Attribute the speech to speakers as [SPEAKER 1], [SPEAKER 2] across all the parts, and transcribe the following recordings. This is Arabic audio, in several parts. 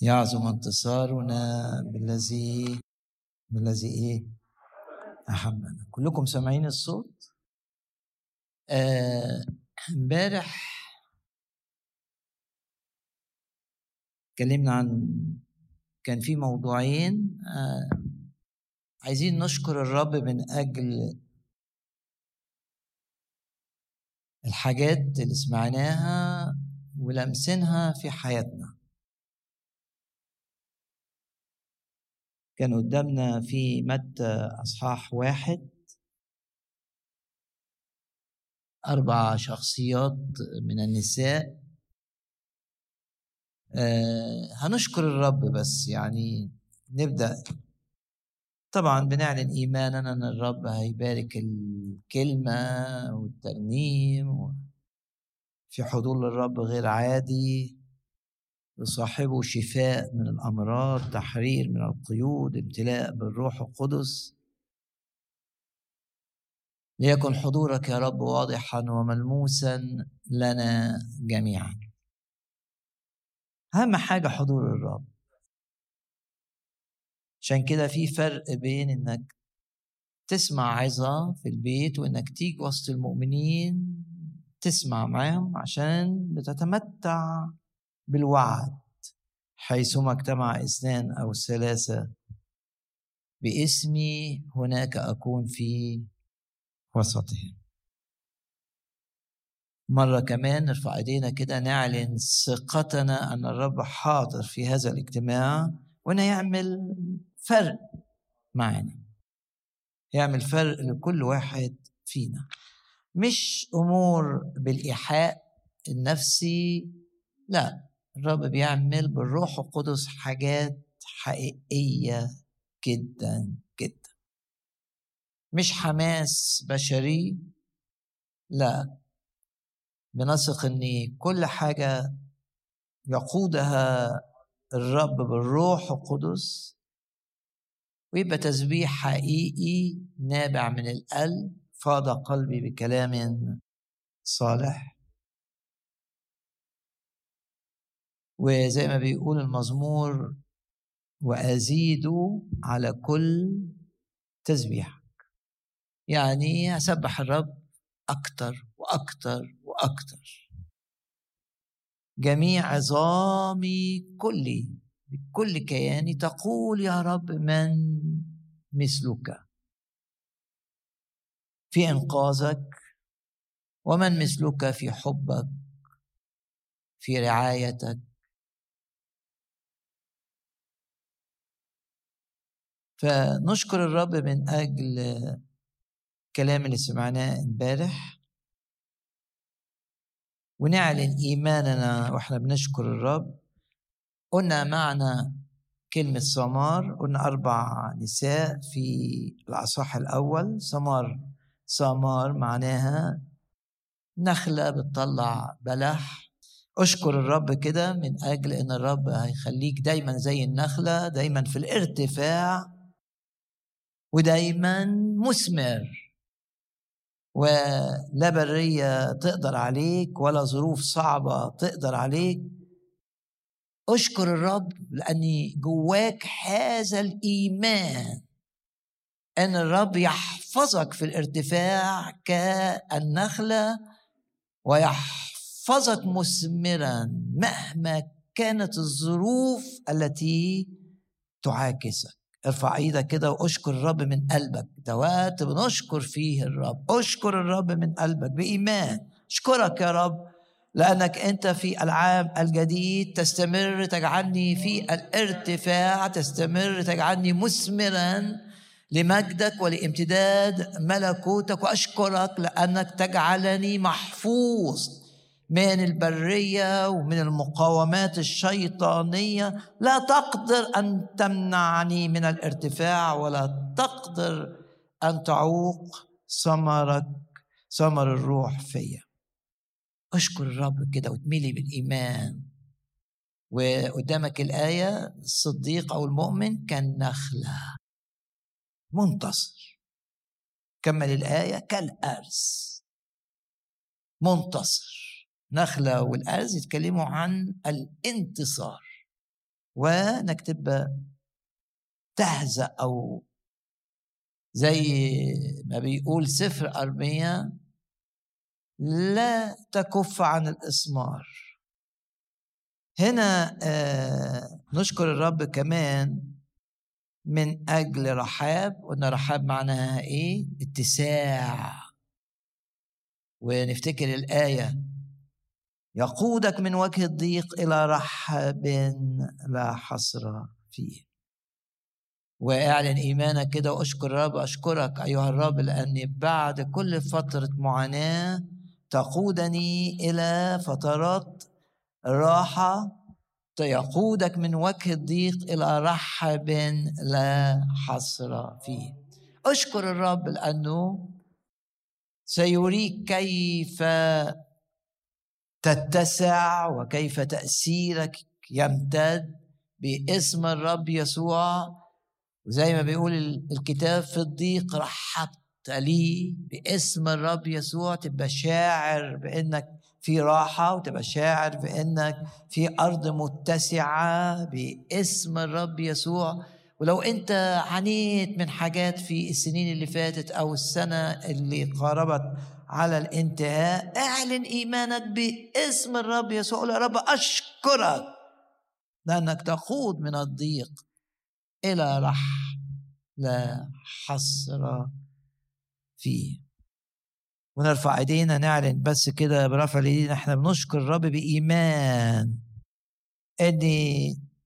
[SPEAKER 1] يعظم انتصارنا بالذي بالذي إيه؟ أحبنا. كلكم سامعين الصوت؟ آه، امبارح اتكلمنا عن كان في موضوعين آه، عايزين نشكر الرب من أجل الحاجات اللي سمعناها ولمسنها في حياتنا. كان قدامنا في متى أصحاح واحد. أربع شخصيات من النساء. آه هنشكر الرب بس يعني نبدأ. طبعا بنعلن إيماننا أن الرب هيبارك الكلمة والترنيم. في حضور الرب غير عادي. يصاحبه شفاء من الأمراض تحرير من القيود امتلاء بالروح القدس. ليكن حضورك يا رب واضحا وملموسا لنا جميعا. أهم حاجة حضور الرب. عشان كده في فرق بين إنك تسمع عظة في البيت وإنك تيجي وسط المؤمنين تسمع معاهم عشان بتتمتع بالوعد حيثما اجتمع اثنان أو ثلاثة باسمي هناك أكون في وسطهم. مرة كمان نرفع إيدينا كده نعلن ثقتنا أن الرب حاضر في هذا الاجتماع وأنه يعمل فرق معنا. يعمل فرق لكل واحد فينا. مش أمور بالإيحاء النفسي لا. الرب بيعمل بالروح القدس حاجات حقيقية جدا جدا. مش حماس بشري لا. بنثق إن كل حاجة يقودها الرب بالروح القدس ويبقى تسبيح حقيقي نابع من القلب فاض قلبي بكلام صالح. وزي ما بيقول المزمور وأزيد على كل تسبيحك يعني أسبح الرب أكتر وأكتر وأكتر. جميع عظامي كلي بكل كياني تقول يا رب من مثلك. في إنقاذك ومن مثلك في حبك في رعايتك فنشكر الرب من أجل الكلام اللي سمعناه امبارح. ونعلن إيماننا وإحنا بنشكر الرب. قلنا معنى كلمة سمار قلنا أربع نساء في الأصح الأول. سمار سمار معناها نخلة بتطلع بلح. أشكر الرب كده من أجل إن الرب هيخليك دايما زي النخلة دايما في الارتفاع ودايما مثمر ولا برية تقدر عليك ولا ظروف صعبة تقدر عليك. أشكر الرب لأن جواك هذا الإيمان. أن الرب يحفظك في الارتفاع كالنخلة ويحفظك مثمرا مهما كانت الظروف التي تعاكسك. ارفع إيدك كده وأشكر الرب من قلبك. ده وقت بنشكر فيه الرب. أشكر الرب من قلبك بإيمان. أشكرك يا رب لأنك أنت في العام الجديد تستمر تجعلني في الارتفاع تستمر تجعلني مثمرا لمجدك ولامتداد ملكوتك. وأشكرك لأنك تجعلني محفوظ من البرية ومن المقاومات الشيطانية. لا تقدر أن تمنعني من الارتفاع ولا تقدر أن تعوق ثمرك ثمر الروح فيا. أشكر الرب كده وتميلي بالإيمان. وقدامك الآية الصديق أو المؤمن كالنخله منتصر. كمل الآية كالأرز. منتصر. نخلة والأرز يتكلموا عن الانتصار. وانك تبقى تهزأ أو زي ما بيقول سفر أرميا لا تكف عن الإسمار. هنا آه نشكر الرب كمان من أجل رحاب. قلنا رحاب معناها إيه؟ اتساع. ونفتكر الآية. يقودك من وجه الضيق إلى رحب لا حصر فيه. واعلن إيمانك كده واشكر الرب أشكرك أيها الرب لاني بعد كل فترة معاناة تقودني إلى فترات راحة يقودك من وجه الضيق إلى رحب لا حصر فيه. اشكر الرب لأنه سيريك كيف تتسع وكيف تأثيرك يمتد باسم الرب يسوع. وزي ما بيقول الكتاب في الضيق رحبت لي باسم الرب يسوع. تبقى شاعر بأنك في راحة وتبقى شاعر بأنك في أرض متسعة باسم الرب يسوع. ولو أنت عانيت من حاجات في السنين اللي فاتت أو السنة اللي قاربت على الانتهاء. اعلن ايمانك باسم الرب يسوع. يا رب أشكرك لأنك تخوض من الضيق إلى رح لا حصر فيه. ونرفع ايدينا نعلن بس كده برفع الايدين إحنا بنشكر الرب بإيمان ان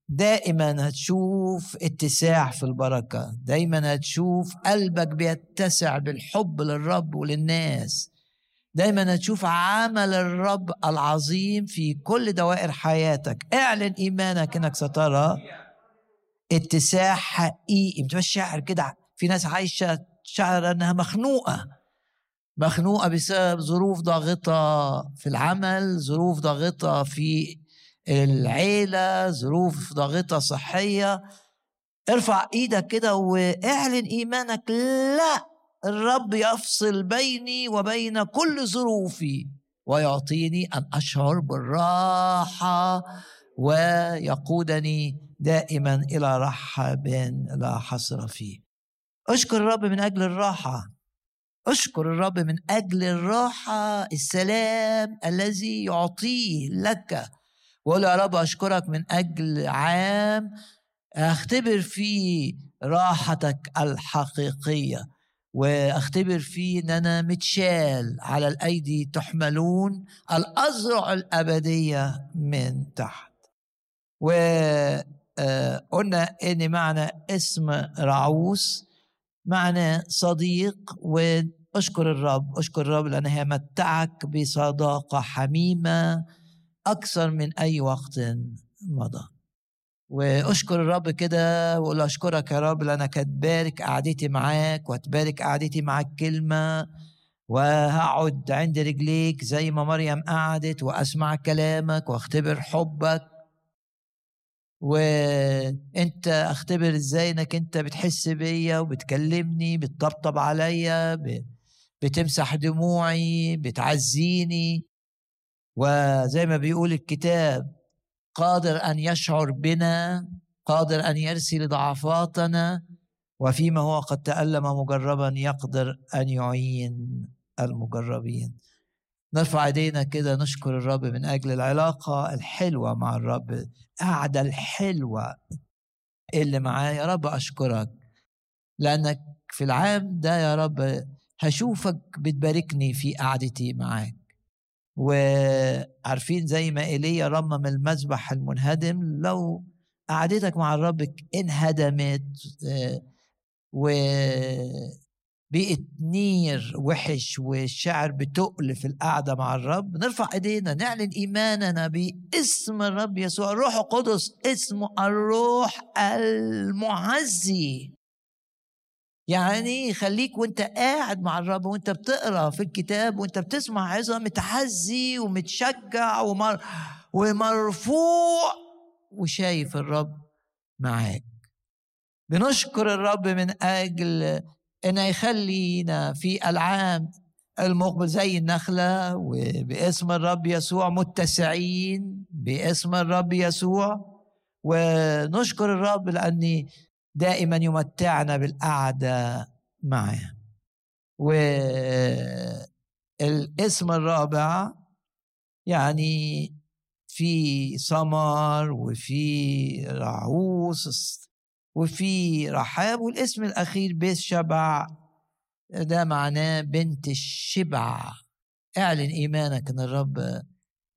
[SPEAKER 1] دائما هتشوف اتساع في البركة. دايما هتشوف قلبك بيتسع بالحب للرب وللناس. دايما هتشوف عمل الرب العظيم في كل دوائر حياتك. اعلن إيمانك إنك سترى اتساع حقيقي. ما شاعر كده. في ناس عايشة شعر إنها مخنوقة. مخنوقة بسبب ظروف ضاغطة في العمل ظروف ضاغطة في العيلة ظروف ضاغطة صحية. ارفع إيدك كده واعلن إيمانك. لا! الرب يفصل بيني وبين كل ظروفي ويعطيني أن أشعر بالراحة ويقودني دائما إلى رحب لا حصر فيه. أشكر الرب من أجل الراحة. أشكر الرب من أجل الراحة السلام الذي يعطيه لك. وقول يا رب أشكرك من أجل عام أختبر فيه راحتك الحقيقية. واختبر فيه إن أنا متشال على الأيدي تحملون الاذرع الأبدية من تحت. وقلنا إن معنى اسم رعوس معنى صديق واشكر الرب اشكر الرب لأنه يمتعك بصداقة حميمة أكثر من أي وقت مضى. وأشكر الرب كده وأقول أشكرك يا رب لانك هتبارك قعدتي معاك وهتبارك قعدتي معاك كلمة وهقعد عند رجليك زي ما مريم قعدت وأسمع كلامك وأختبر حبك. وأنت أختبر إزاي انك أنت بتحس بيا وبتكلمني بتطبطب عليا بتمسح دموعي بتعزيني. وزي ما بيقول الكتاب قادر أن يشعر بنا قادر أن يرسي لضعفاتنا وفيما هو قد تألم مجربا يقدر أن يعين المجربين. نرفع إيدينا كده نشكر الرب من أجل العلاقة الحلوة مع الرب القعدة الحلوة اللي معاه يا رب أشكرك لأنك في العام ده يا رب هشوفك بتباركني في قعدتي معاك. وعارفين زي ما إيليا رمم المذبح المنهدم لو قعدتك مع الرب انهدمت آه، و بقت نير وحش والشعر بتقل في القعدة مع الرب نرفع إيدينا نعلن إيماننا باسم الرب يسوع الروح القدس اسمه الروح المعزي. يعني خليك وانت قاعد مع الرب وانت بتقرأ في الكتاب وانت بتسمع عظة متحزي ومتشجع ومر ومرفوع وشايف الرب معاك. بنشكر الرب من أجل انه يخلينا في العام المقبل زي النخلة وباسم الرب يسوع متسعين باسم الرب يسوع. ونشكر الرب لأني دائما يمتعنا بالقعدة معه. والاسم الرابع يعني في سمر وفي رعوس وفي رحاب والاسم الأخير بيت شبع. ده معناه بنت الشبع. اعلن إيمانك أن الرب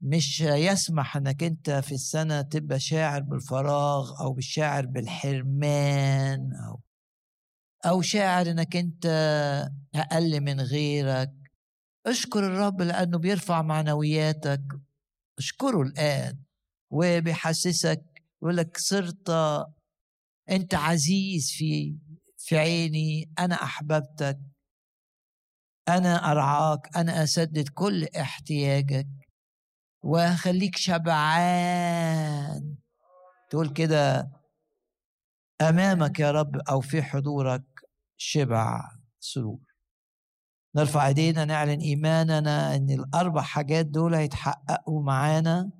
[SPEAKER 1] مش يسمح إنك أنت في السنة تبقى شاعر بالفراغ أو بالشاعر بالحرمان أو أو شاعر إنك أنت أقل من غيرك. اشكر الرب لأنه بيرفع معنوياتك. اشكره الآن. وبيحسسك يقول لك صرت أنت عزيز في في عيني. أنا أحببتك. أنا أرعاك. أنا أسدد كل احتياجك. وخليك شبعان. تقول كده أمامك يا رب أو في حضورك شبع سرور. نرفع إيدينا نعلن إيماننا إن الأربع حاجات دول هيتحققوا معانا.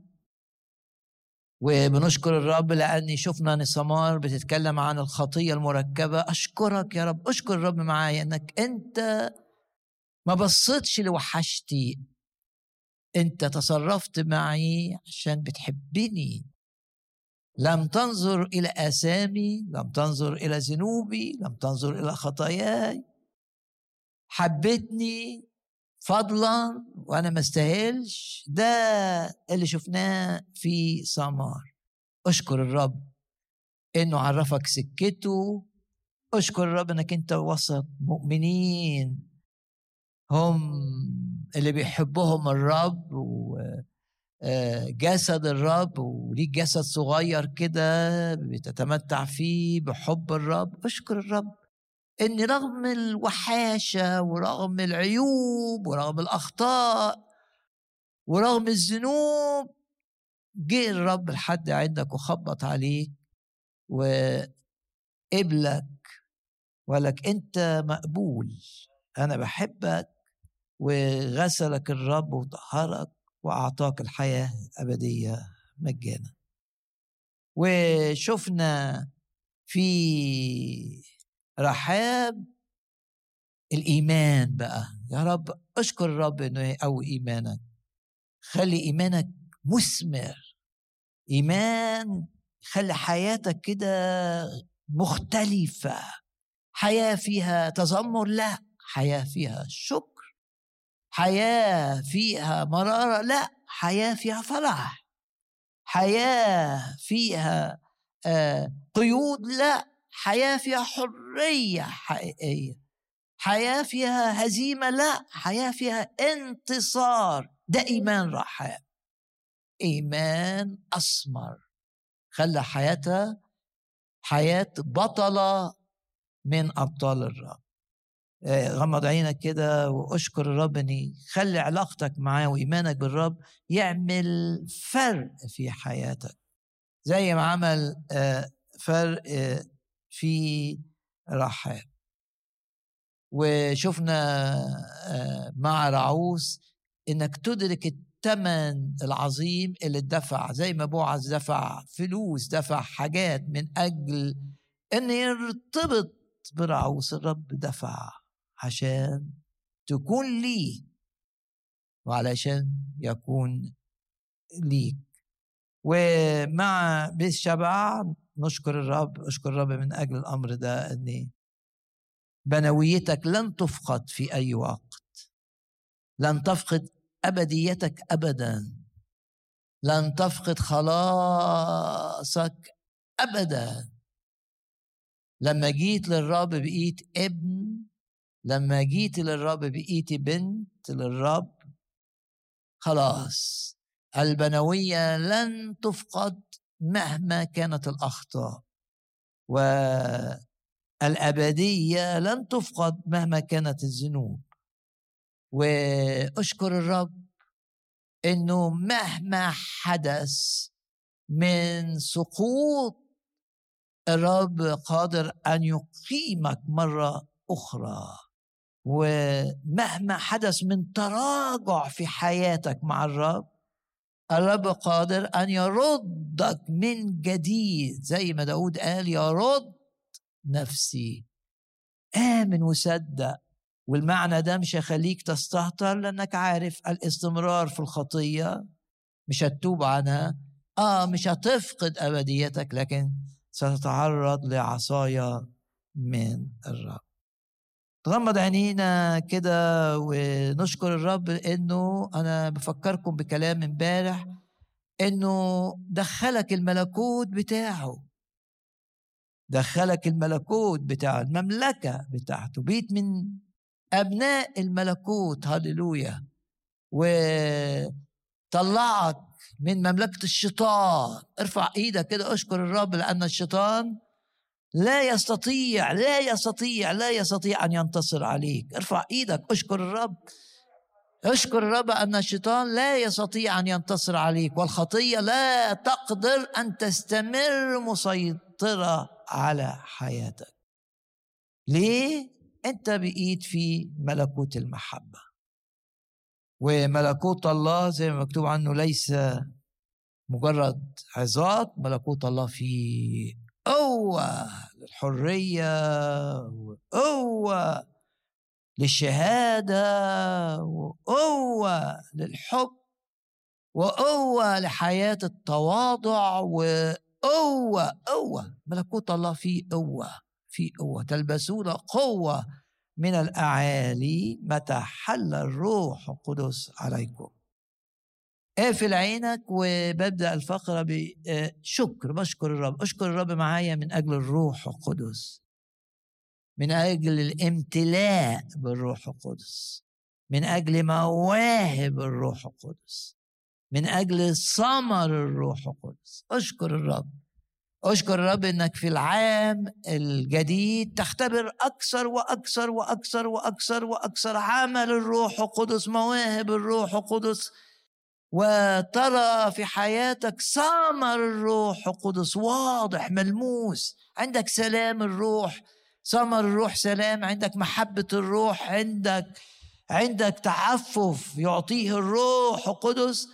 [SPEAKER 1] وبنشكر الرب لاني شفنا نسمار بتتكلم عن الخطية المركبة. أشكرك يا رب. أشكر الرب معايا إنك أنت ما بصيتش لوحشتي. أنت تصرفت معي عشان بتحبني. لم تنظر إلى آثامي لم تنظر إلى ذنوبي لم تنظر إلى خطاياي. حبتني فضلا وأنا ما استاهلش. ده اللي شفناه في سمار. أشكر الرب إنه عرفك سكته. أشكر الرب إنك أنت وسط مؤمنين. هم اللي بيحبهم الرب وجسد آه، الرب وليك جسد صغير كده بتتمتع فيه بحب الرب. أشكر الرب إن رغم الوحاشة ورغم العيوب ورغم الأخطاء ورغم الذنوب جه الرب لحد عندك وخبط عليك وقبلك ولك أنت مقبول أنا بحبك وغسلك الرب وطهرك وأعطاك الحياة الأبدية مجانا. وشفنا في رحاب الإيمان بقى. يا رب أشكر الرب إنه يقوي إيمانك. خلي إيمانك مثمر. إيمان خلي حياتك كده مختلفة. حياة فيها تذمر لا حياة فيها شكر. حياة فيها مرارة لا حياة فيها فرح. حياة فيها آه قيود لا حياة فيها حرية حقيقية. حياة فيها هزيمة لا حياة فيها انتصار. ده إيمان رحاب. إيمان أسمر. خلى حياتها حياة بطلة من أبطال الرب. غمض عينك كده واشكر الرب ان يخلي علاقتك معاه وإيمانك بالرب يعمل فرق في حياتك. زي ما عمل آه، فرق آه، في رحاب. وشفنا آه، مع رعوس إنك تدرك الثمن العظيم اللي اتدفع. زي ما بوعز دفع فلوس دفع حاجات من أجل إن يرتبط برعوس الرب دفع. عشان تكون لي وعلشان يكون ليك. ومع بيت شبع نشكر الرب أشكر الرب من أجل الأمر ده إن بنويتك لن تفقد في أي وقت. لن تفقد أبديتك ابدا. لن تفقد خلاصك ابدا. لما جيت للرب بقيت ابن لما جيت للرب بقيت بنت للرب خلاص البنوية لن تفقد مهما كانت الأخطاء والأبدية لن تفقد مهما كانت الذنوب. وأشكر الرب إنه مهما حدث من سقوط الرب قادر أن يقيمك مرة أخرى. ومهما حدث من تراجع في حياتك مع الرب الرب قادر أن يردك من جديد. زي ما داود قال يرد نفسي. آمن وصدق. والمعنى ده مش هيخليك تستهتر لأنك عارف الاستمرار في الخطية. مش هتتوب عنها. آه مش هتفقد أبديتك لكن ستتعرض لعصايا من الرب. تغمض عينينا كده ونشكر الرب إنه أنا بفكركم بكلام امبارح إنه دخلك الملكوت بتاعه. دخلك الملكوت بتاعه المملكة بتاعته. بيت من أبناء الملكوت. هللويا. وطلعك من مملكة الشيطان. ارفع إيدك كده اشكر الرب لأن الشيطان لا يستطيع لا يستطيع لا يستطيع أن ينتصر عليك. ارفع إيدك اشكر الرب. اشكر الرب أن الشيطان لا يستطيع أن ينتصر عليك والخطية لا تقدر أن تستمر مسيطرة على حياتك. ليه؟ أنت بقيت في ملكوت المحبة. وملكوت الله زي ما مكتوب عنه ليس مجرد عظات ملكوت الله فيه قوة للحرية وقوة للشهادة وقوة للحب وقوة لحياة التواضع وقوة قوة ملكوت الله فيه قوة فيه قوة تلبسون قوة من الأعالي متى حل الروح القدس عليكم. اقفل عينك وببدأ الفقره بشكر بشكر الرب. اشكر الرب معايا من أجل الروح القدس. من أجل الامتلاء بالروح القدس. من أجل مواهب الروح القدس. من أجل ثمر الروح القدس. اشكر الرب. اشكر الرب إنك في العام الجديد تختبر أكثر وأكثر وأكثر وأكثر وأكثر عمل الروح القدس مواهب الروح القدس. وترى في حياتك ثمر الروح القدس واضح ملموس. عندك سلام الروح ثمر الروح سلام. عندك محبة الروح عندك عندك تعفف يعطيه الروح القدس.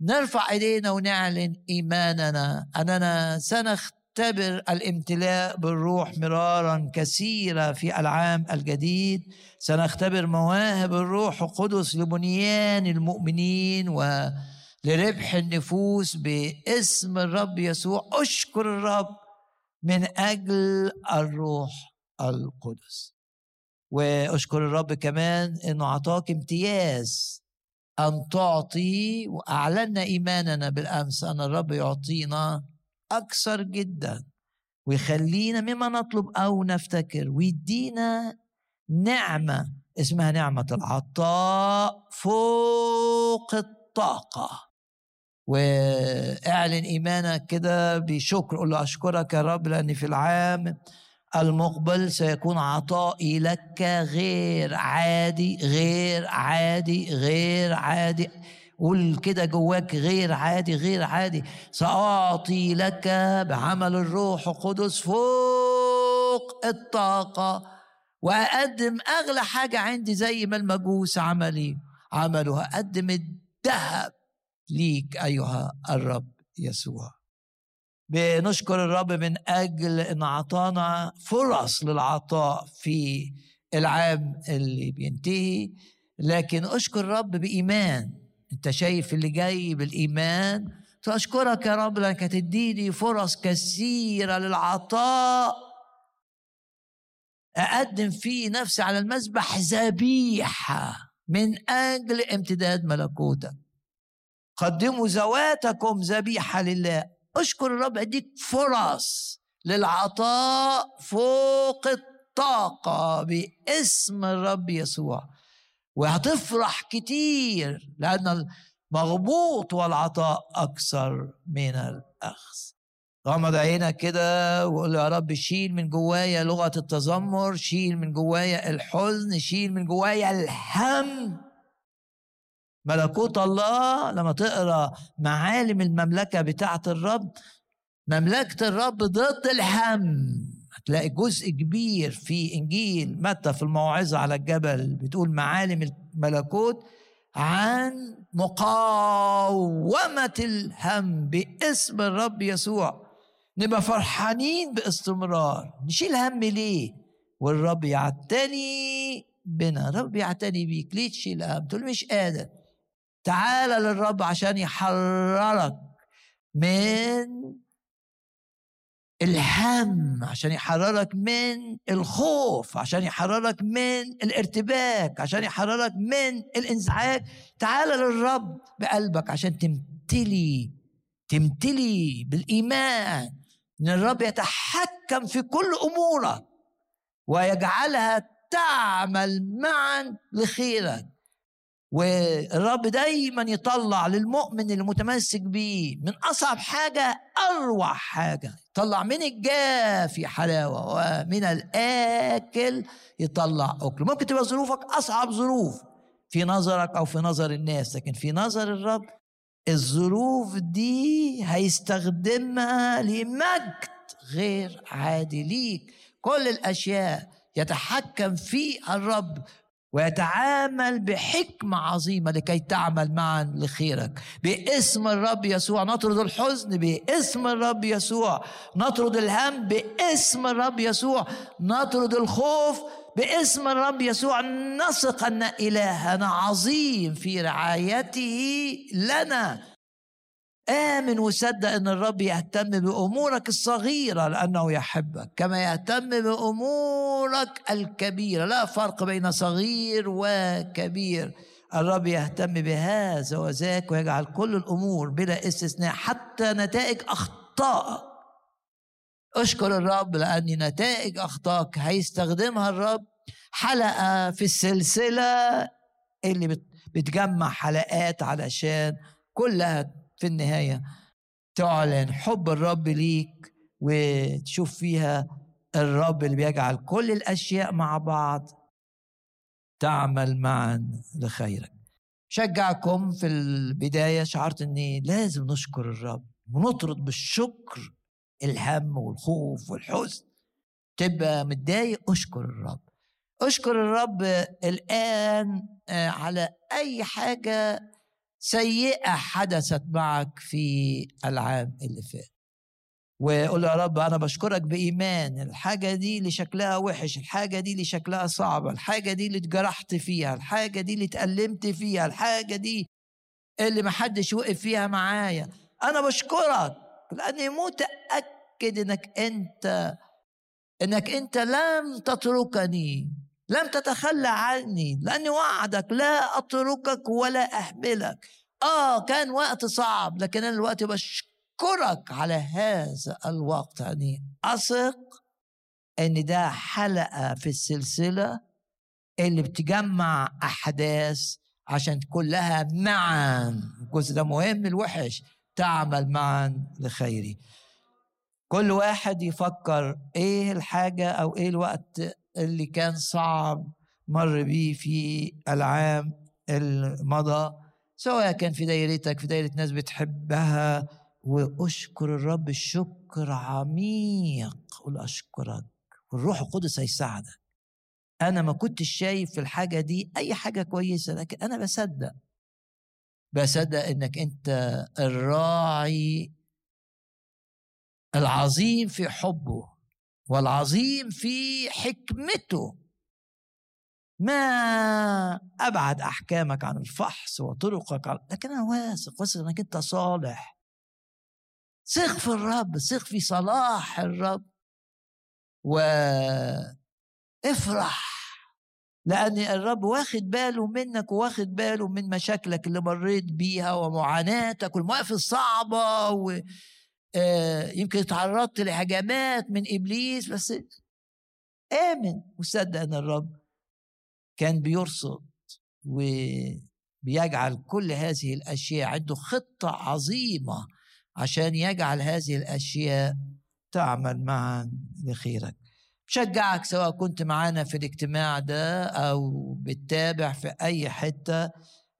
[SPEAKER 1] نرفع إيدينا ونعلن إيماننا. أننا سنخ نختبر الامتلاء بالروح مرارا كثيرا في العام الجديد. سنختبر مواهب الروح القدس لبنيان المؤمنين ولربح النفوس باسم الرب يسوع. أشكر الرب من أجل الروح القدس. وأشكر الرب كمان إنه أعطاك امتياز أن تعطي واعلنا إيماننا بالأمس أن الرب يعطينا أكثر جدا. ويخلينا مما نطلب أو نفتكر ويدينا نعمة اسمها نعمة العطاء فوق الطاقة. واعلن إيمانك كده بشكر قول له أشكرك يا رب لأني في العام المقبل سيكون عطائي لك غير عادي غير عادي غير عادي. قول كده جواك غير عادي غير عادي. سأعطي لك بعمل الروح القدس فوق الطاقة وأقدم أغلى حاجة عندي زي ما المجوس عملي عملوا أقدم الذهب ليك أيها الرب يسوع. بنشكر الرب من أجل أن أعطانا فرص للعطاء في العام اللي بينتهي لكن أشكر الرب بإيمان. انت شايف اللي جاي بالإيمان؟ فاشكرك يا رب لأنك هتديني فرص كثيرة للعطاء. أقدم فيه نفسي على المذبح ذبيحة من أجل امتداد ملكوتك. قدموا ذواتكم ذبيحة لله. أشكر الرب أديك فرص للعطاء فوق الطاقة باسم الرب يسوع. وهتفرح كتير لأن المغبوط والعطاء أكثر من الأخذ غمض عينك كده وقول يا رب شيل من جوايا لغة التذمر شيل من جوايا الحزن شيل من جوايا الهم. ملكوت الله لما تقرأ معالم المملكة بتاعة الرب مملكة الرب ضد الهم. هتلاقي جزء كبير في إنجيل متى في الموعظة على الجبل بتقول معالم الملكوت عن مقاومة الهم باسم الرب يسوع. نبقى فرحانين باستمرار. نشيل هم ليه؟ والرب يعتني بنا. الرب يعتني بيك. ليه تشيل هم؟ تقول مش قادر. تعال للرب عشان يحررك من الهم عشان يحررك من الخوف عشان يحررك من الارتباك عشان يحررك من الإنزعاج. تعال للرب بقلبك عشان تمتلي تمتلي بالإيمان إن الرب يتحكم في كل أمورك ويجعلها تعمل معا لخيرك. والرب دايما يطلع للمؤمن المتمسك بيه من أصعب حاجة أروع حاجة. يطلع من الجافي حلاوة ومن الآكل يطلع أكل. ممكن تبقى ظروفك أصعب ظروف في نظرك أو في نظر الناس لكن في نظر الرب الظروف دي هيستخدمها لمجد غير عادي ليك. كل الأشياء يتحكم فيها الرب ويتعامل بحكمة عظيمة لكي تعمل معا لخيرك. باسم الرب يسوع نطرد الحزن باسم الرب يسوع نطرد الهم باسم الرب يسوع نطرد الخوف باسم الرب يسوع نثق أن إلهنا عظيم في رعايته لنا. آمن وصدق أن الرب يهتم بأمورك الصغيرة لأنه يحبك كما يهتم بأمورك الكبيرة. لا فرق بين صغير وكبير. الرب يهتم بهذا وذاك ويجعل كل الأمور بلا استثناء حتى نتائج أخطائك. اشكر الرب لأن نتائج أخطائك هيستخدمها الرب حلقة في السلسلة اللي بتجمع حلقات علشان كلها في النهاية تعلن حب الرب ليك وتشوف فيها الرب اللي بيجعل كل الأشياء مع بعض تعمل معا لخيرك. شجعكم في البداية شعرت إني لازم نشكر الرب ونطرد بالشكر الهم والخوف والحزن. تبقى متضايق أشكر الرب. أشكر الرب الآن آه، على أي حاجة سيئة حدثت معك في العام اللي فات. وقول يا رب أنا بشكرك بإيمان الحاجة دي اللي شكلها وحش الحاجة دي اللي شكلها صعبة الحاجة دي اللي اتجرحت فيها الحاجة دي اللي اتألمت فيها الحاجة دي اللي محدش وقف فيها معايا. أنا بشكرك لأني متأكد إنك أنت إنك أنت لم تتركني. لم تتخلى عني لأني وعدك لا أتركك ولا أحملك آه كان وقت صعب لكن أنا الوقت بشكرك على هذا الوقت يعني أثق إن ده حلقة في السلسلة اللي بتجمع أحداث عشان كلها معا. الجزء ده مهم الوحش. تعمل معا لخيري. كل واحد يفكر إيه الحاجة أو إيه الوقت اللي كان صعب مر بيه في العام المضى سواء كان في دايرتك في دايرة ناس بتحبها. وأشكر الرب الشكر عميق. قول أشكرك. والروح القدس هيساعدك. أنا ما كنتش شايف في الحاجة دي أي حاجة كويسة لكن أنا بصدق. بصدق إنك أنت الراعي العظيم في حبه. والعظيم في حكمته. ما أبعد أحكامك عن الفحص وطرقك عن... لكن أنا واثق واثق إنك أنت صالح. ثق في الرب ثق في صلاح الرب. وافرح لأن الرب واخد باله منك وواخد باله من مشاكلك اللي مريت بيها ومعاناتك والمواقف الصعبة و... آه، يمكن تعرضت لهجمات من إبليس بس آمن وصدق إن الرب كان بيرصد وبيجعل كل هذه الأشياء عنده خطة عظيمة عشان يجعل هذه الأشياء تعمل معا لخيرك. شجعك سواء كنت معانا في الاجتماع ده أو بتتابع في أي حتة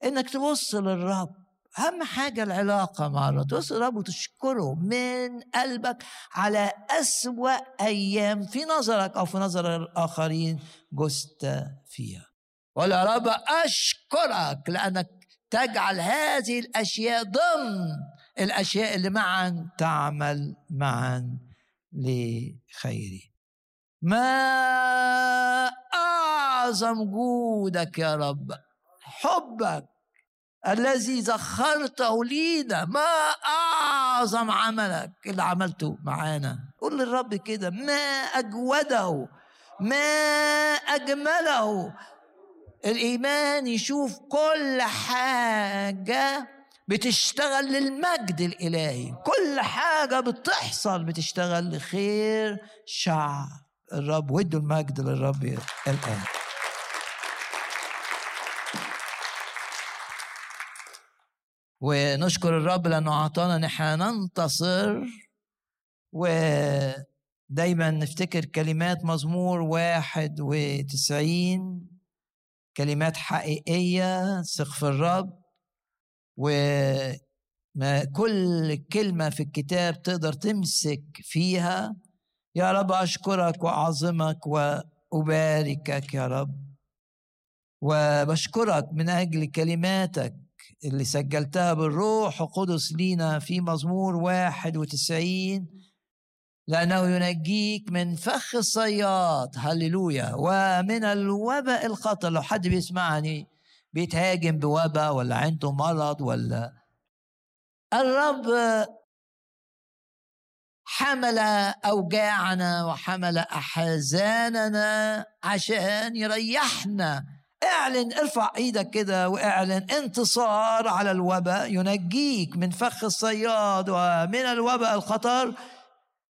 [SPEAKER 1] إنك تبص للرب. أهم حاجة العلاقة مع الرب توصل الرب وتشكره من قلبك على أسوأ أيام في نظرك أو في نظر الآخرين جزت فيها. ولا رب أشكرك لأنك تجعل هذه الأشياء ضمن الأشياء اللي معا تعمل معا لخيري. ما أعظم جودك يا رب؟ حبك. الذي زخرته لينا. ما أعظم عملك اللي عملته معانا. قول للرب كده. ما أجوده. ما أجمله. الإيمان يشوف كل حاجة بتشتغل للمجد الإلهي. كل حاجة بتحصل بتشتغل لخير شعب. الرب ودوا المجد للرب الآن. ونشكر الرب لأنه أعطانا نحن ننتصر. ودايما نفتكر كلمات مزمور واحد وتسعين كلمات حقيقية ثق في الرب. وما كل كلمة في الكتاب تقدر تمسك فيها. يا رب أشكرك وأعظمك وأباركك يا رب. وبشكرك من أجل كلماتك. اللي سجلتها بالروح القدس لينا في مزمور واحد وتسعين. لأنه ينجيك من فخ الصياد. هللويا. ومن الوباء الخطر. لو حد بيسمعني بيتهاجم بوباء ولا عنده مرض ولا. الرب حمل أوجاعنا وحمل أحزاننا عشان يريحنا اعلن ارفع إيدك كده واعلن انتصار على الوباء. ينجيك من فخ الصياد ومن الوباء الخطر.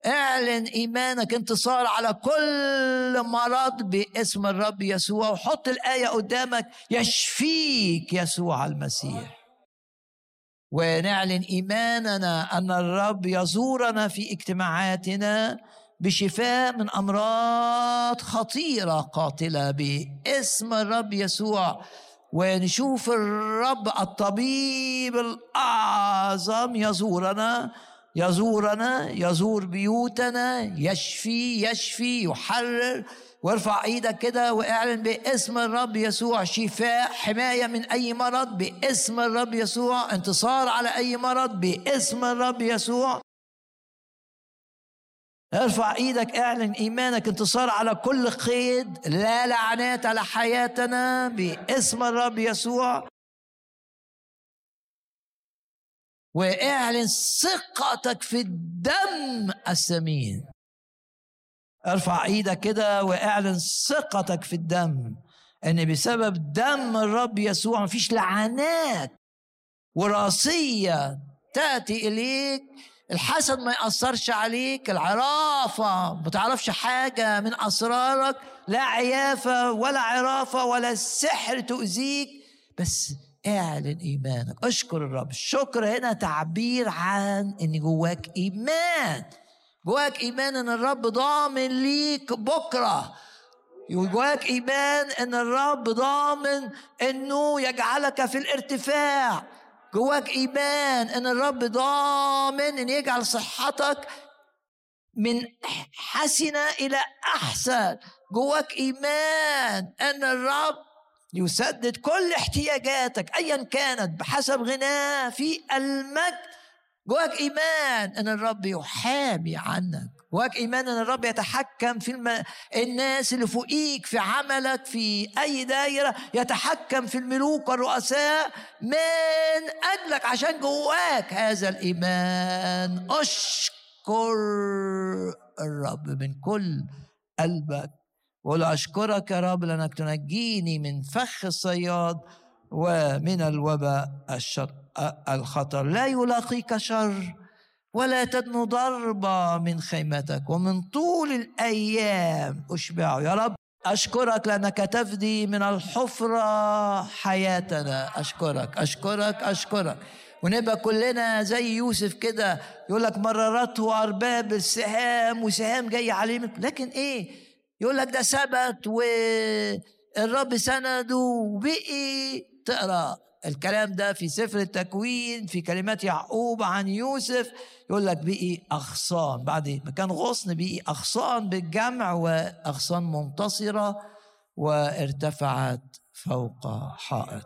[SPEAKER 1] اعلن ايمانك انتصار على كل مرض باسم الرب يسوع. وحط الآية قدامك. يشفيك يسوع المسيح. ونعلن ايماننا أن الرب يزورنا في اجتماعاتنا. بشفاء من أمراض خطيرة قاتلة باسم الرب يسوع. ونشوف الرب الطبيب الأعظم يزورنا يزورنا يزور بيوتنا يشفي يشفي يحرر. وارفع إيدك كده وأعلن باسم الرب يسوع. شفاء حماية من أي مرض باسم الرب يسوع. انتصار على أي مرض باسم الرب يسوع. ارفع إيدك اعلن ايمانك انتصار على كل قيد لا لعنات على حياتنا باسم الرب يسوع. واعلن ثقتك في الدم الثمين ارفع إيدك كده واعلن ثقتك في الدم ان بسبب دم الرب يسوع مفيش لعنات وراثية تأتي إليك. الحسد ما يأثرش عليك العرافة ما تعرفش حاجة من أسرارك لا عيافة ولا عرافة ولا السحر تؤذيك بس اعلن إيمانك. اشكر الرب. الشكر هنا تعبير عن إن جواك إيمان. جواك إيمان إن الرب ضامن ليك بكرة. جواك إيمان إن الرب ضامن إنه يجعلك في الارتفاع. جواك إيمان إن الرب ضامن إن يجعل صحتك من حسنة إلى أحسن. جواك إيمان إن الرب يسدد كل احتياجاتك ايا كانت بحسب غناه في المجد. جواك إيمان إن الرب يحامي عنك. جواك إيمان أن الرب يتحكم في الم... الناس اللي فوقيك في عملك في أي دايرة يتحكم في الملوك والرؤساء من أجلك عشان جواك هذا الإيمان. أشكر الرب من كل قلبك. وقول أشكرك يا رب لأنك تنجيني من فخ الصياد ومن الوباء الشر الخطر. لا يلاقيك شر. ولا تدنو ضربة من خيمتك ومن طول الأيام. أشبعه يا رب أشكرك لأنك تفدي من الحفرة حياتنا. أشكرك أشكرك أشكرك. ونبقى كلنا زي يوسف كده يقول لك مررته أرباب السهام وسهام جاي عليه لكن إيه؟ يقول لك ده ثبت والرب سنده وبقي تقرأ. الكلام ده في سفر التكوين في كلمات يعقوب عن يوسف يقول لك بقي أغصان. بعد ما كان غصن بقي أغصان بالجمع وأغصان منتصرة وارتفعت فوق حائط.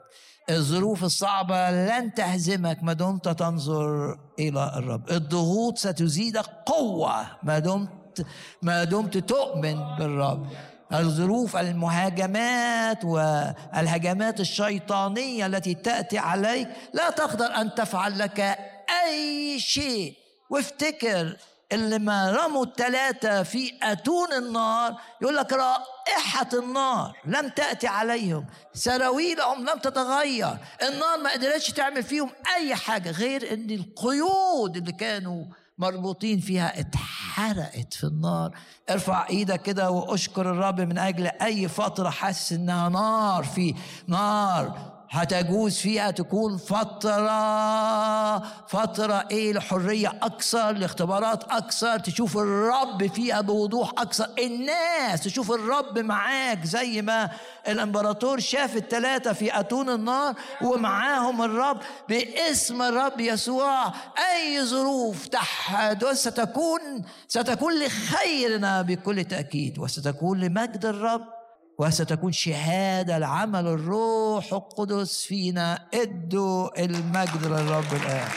[SPEAKER 1] الظروف الصعبة لن تهزمك ما دمت تنظر إلى الرب. الضغوط ستزيدك قوة ما دمت ما دمت تؤمن بالرب. الظروف المهاجمات والهجمات الشيطانية التي تأتي عليك لا تقدر أن تفعل لك أي شيء. وافتكر اللي ما رموا الثلاثة في أتون النار يقول لك رائحة النار لم تأتي عليهم سراويلهم لم تتغير النار ما قدرتش تعمل فيهم أي حاجة غير أن القيود اللي كانوا مربوطين فيها اتحرقت في النار. ارفع إيدك كده واشكر الرب من أجل اي فترة حاسس انها نار في نار هتجوز فيها تكون فترة فترة إيه لحرية أكثر لاختبارات أكثر تشوف الرب فيها بوضوح أكثر. الناس تشوف الرب معاك زي ما الإمبراطور شاف الثلاثة في أتون النار ومعاهم الرب باسم الرب يسوع. أي ظروف تحدث ستكون ستكون لخيرنا بكل تأكيد وستكون لمجد الرب. وستكون شهادة لعمل الروح القدس فينا. ادوا المجد للرب الآن.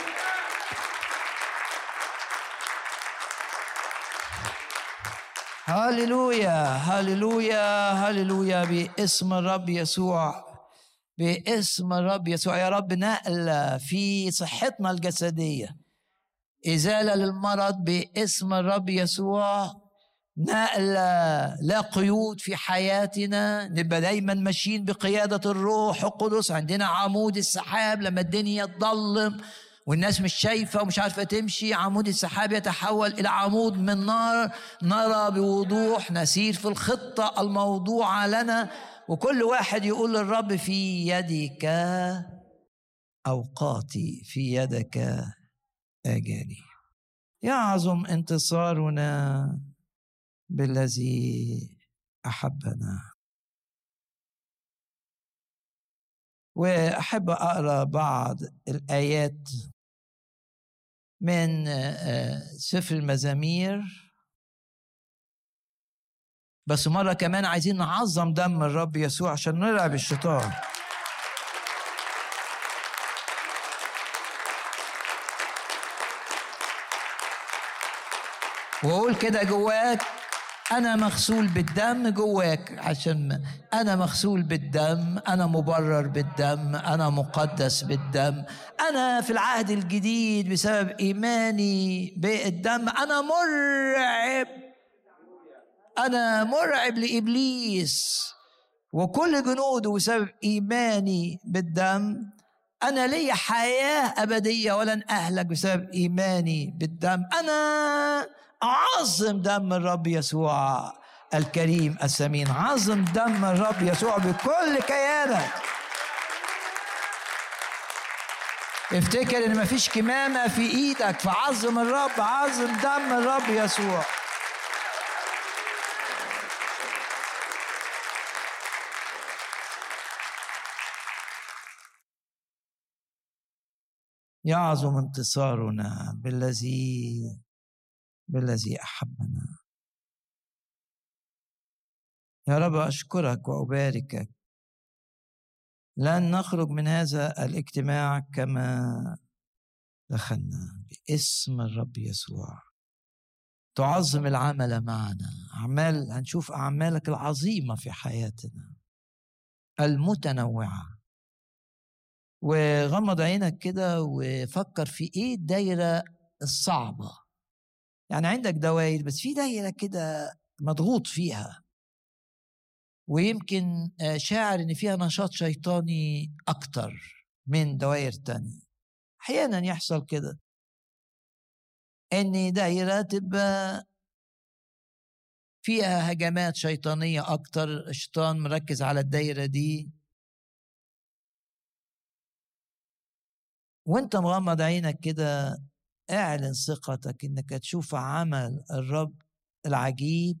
[SPEAKER 1] هللويا هللويا هللويا باسم الرب يسوع باسم الرب يسوع. يا رب نقلة في صحتنا الجسدية. إزالة للمرض باسم الرب يسوع. نقلة لا قيود في حياتنا. نبقى دايما ماشيين بقيادة الروح القدس. عندنا عمود السحاب لما الدنيا تضلم والناس مش شايفة ومش عارفة تمشي عمود السحاب يتحول إلى عمود من نار. نرى بوضوح نسير في الخطة الموضوعة لنا. وكل واحد يقول للرب في يدك أوقاتي في يدك آجالي يعظم انتصارنا. بالذي أحبنا. وأحب أقرأ بعض الآيات من آه، سفر المزامير. بس مرة كمان عايزين نعظم دم الرب يسوع عشان نرعب الشيطان. وقول كده جواك أنا مغسول بالدم جواك عشان أنا مغسول بالدم أنا مبرر بالدم أنا مقدس بالدم. أنا في العهد الجديد بسبب إيماني بالدم أنا مرعب. أنا مرعب لإبليس. وكل جنوده بسبب إيماني بالدم. أنا لي حياة أبدية ولن أهلك بسبب إيماني بالدم. أنا عظم دم الرب يسوع الكريم الثمين عظم دم الرب يسوع بكل كيانك. افتكر إن مفيش كمامة في إيدك فعظم الرب عظم دم الرب يسوع. يعظم انتصارنا بالذي بالذي أحبنا. يا رب أشكرك وأباركك. لن نخرج من هذا الاجتماع كما دخلنا باسم الرب يسوع. تعظم العمل معنا. أعمال هنشوف أعمالك العظيمة في حياتنا. المتنوعة. وغمض عينك كده وفكر في إيه الدايرة الصعبة. يعني عندك دوائر بس في دايرة كده مضغوط فيها. ويمكن آه، شاعر إن فيها نشاط شيطاني أكتر من دوائر تانية. أحيانا يحصل كده. إن دايرة تبقى فيها هجمات شيطانية أكتر الشيطان مركز على الدايرة دي. وأنت مغمض عينك كده اعلن ثقتك إنك تشوف عمل الرب العجيب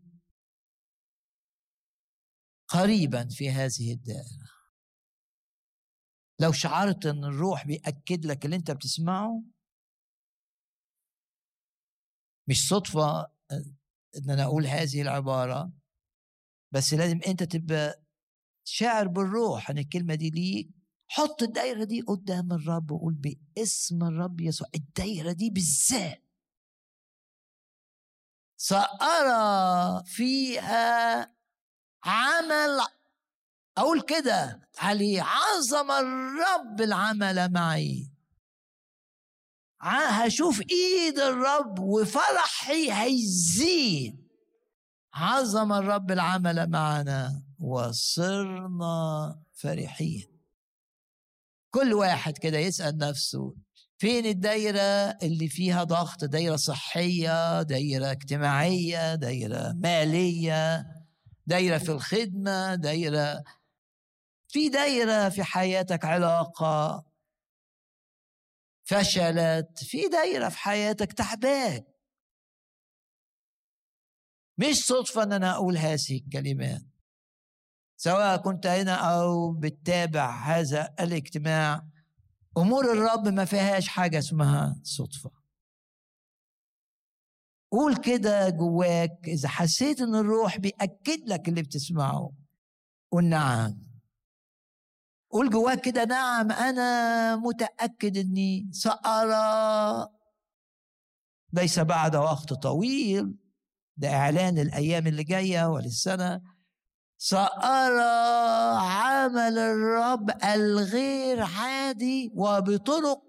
[SPEAKER 1] قريبا في هذه الدائرة. لو شعرت إن الروح بيأكد لك اللي أنت بتسمعه مش صدفة إن أنا أقول هذه العبارة بس لازم أنت تبقى شاعر بالروح إن الكلمة دي ليك حط الدايرة دي قدام الرب وقول باسم الرب يسوع. الدايرة دي بالذات سأرى فيها عمل أقول كده علي عظم الرب العمل معي. هشوف إيد الرب وفرحي هيزيد. عظم الرب العمل معنا وصرنا فرحين. كل واحد كده يسأل نفسه فين الدايرة اللي فيها ضغط؟ دايرة صحية دايرة اجتماعية دايرة مالية دايرة في الخدمة دايرة في دايرة في حياتك علاقة فشلت في دايرة في حياتك تعبان. مش صدفة أن أنا أقول هذه الكلمات. سواء كنت هنا أو بتتابع هذا الاجتماع أمور الرب ما فيهاش حاجة اسمها صدفة. قول كده جواك إذا حسيت إن الروح بيأكد لك اللي بتسمعه قول نعم. قول جواك كده نعم أنا متأكد إني سأرى. ليس بعد وقت طويل ده إعلان الأيام اللي جاية وللسنة. سأرى عمل الرب الغير عادي وبطرق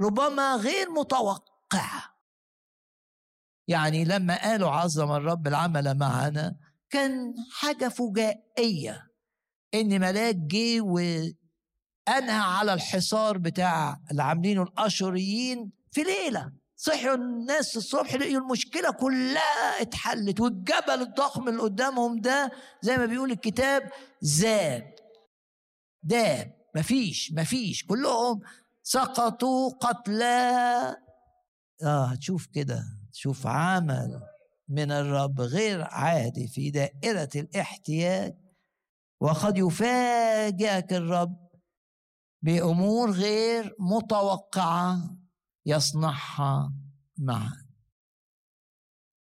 [SPEAKER 1] ربما غير متوقعة. يعني لما قالوا عظم الرب العمل معنا كان حاجة فجائية إن ملاك جه وأنهى على الحصار بتاع اللي عاملينه الأشوريين في ليلة. صحيوا الناس الصبح لقيوا المشكلة كلها اتحلت والجبل الضخم اللي قدامهم ده زي ما بيقول الكتاب زاد. داب مفيش مفيش كلهم سقطوا قتلى. آه هتشوف كده تشوف عمل من الرب غير عادي في دائرة الاحتياج. وقد يفاجئك الرب بأمور غير متوقعة. يصنعها معا.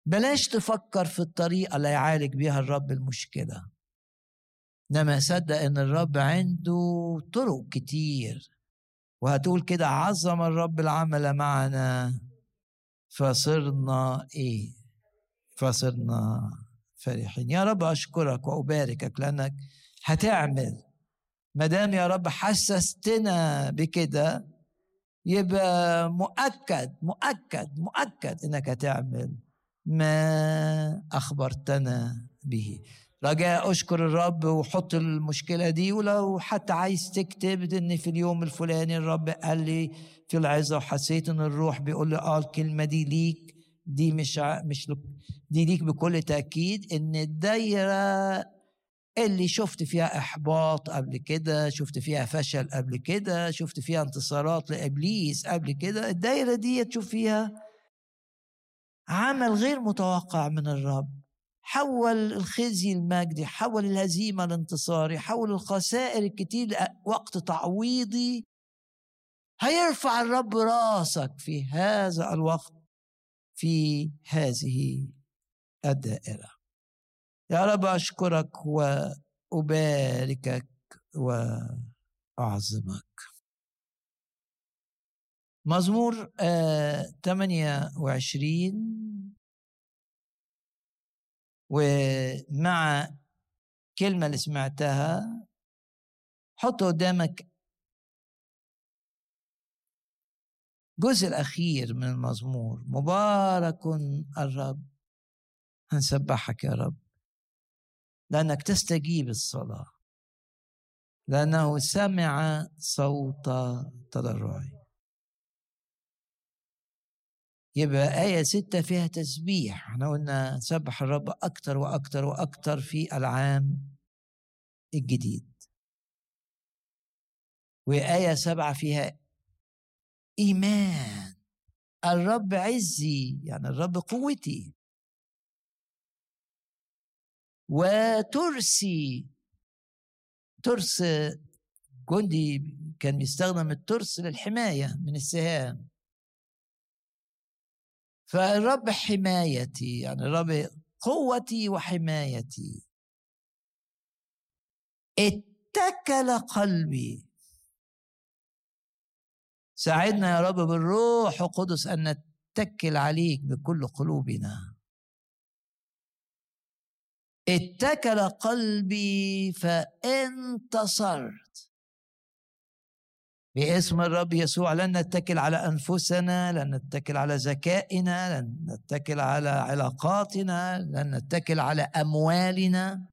[SPEAKER 1] بلاش تفكر في الطريقة اللي يعالج بيها الرب المشكلة. إنما صدق إن الرب عنده طرق كتير. وهتقول كده عظم الرب العمل معنا. فصرنا إيه؟ فصرنا فرحين. يا رب أشكرك وأباركك لأنك هتعمل. ما دام يا رب حسستنا بكده يبقى مؤكد مؤكد مؤكد إنك هتعمل ما أخبرتنا به. رجاء أشكر الرب وحط المشكلة دي ولو حتى عايز تكتب إن في اليوم الفلاني الرب قال لي في العظة وحسيت إن الروح بيقول لي آه الكلمة دي ليك دي مش مش دي ليك بكل تأكيد إن الدايرة اللي شفت فيها إحباط قبل كده شفت فيها فشل قبل كده شفت فيها انتصارات لإبليس قبل كده الدايرة دي تشوف فيها عمل غير متوقع من الرب. حول الخزي المجدي حول الهزيمة الانتصاري حول الخسائر الكتير وقت تعويضي هيرفع الرب رأسك في هذا الوقت في هذه الدائرة. يا رب أشكرك وأباركك وأعظمك. مزمور آه 28 ومع كلمة اللي سمعتها حط قدامك الجزء الأخير من المزمور. مبارك الرب. هنسبحك يا رب. لأنك تستجيب الصلاة. لأنه سمع صوت تضرعي. يبقى آية ستة فيها تسبيح. إحنا قلنا سبح الرب أكتر وأكتر وأكتر في العام الجديد. وآية سبعة فيها إيمان. الرب عزي يعني الرب قوتي. وترسي. ترس جندي كان بيستخدم الترس للحماية من السهام. فالرب حمايتي يعني الرب قوتي وحمايتي. اتكل قلبي. ساعدنا يا رب بالروح القدس أن نتكل عليك بكل قلوبنا. اتكل قلبي فانتصرت. باسم الرب يسوع لن نتكل على أنفسنا لن نتكل على ذكائنا لن نتكل على علاقاتنا لن نتكل على أموالنا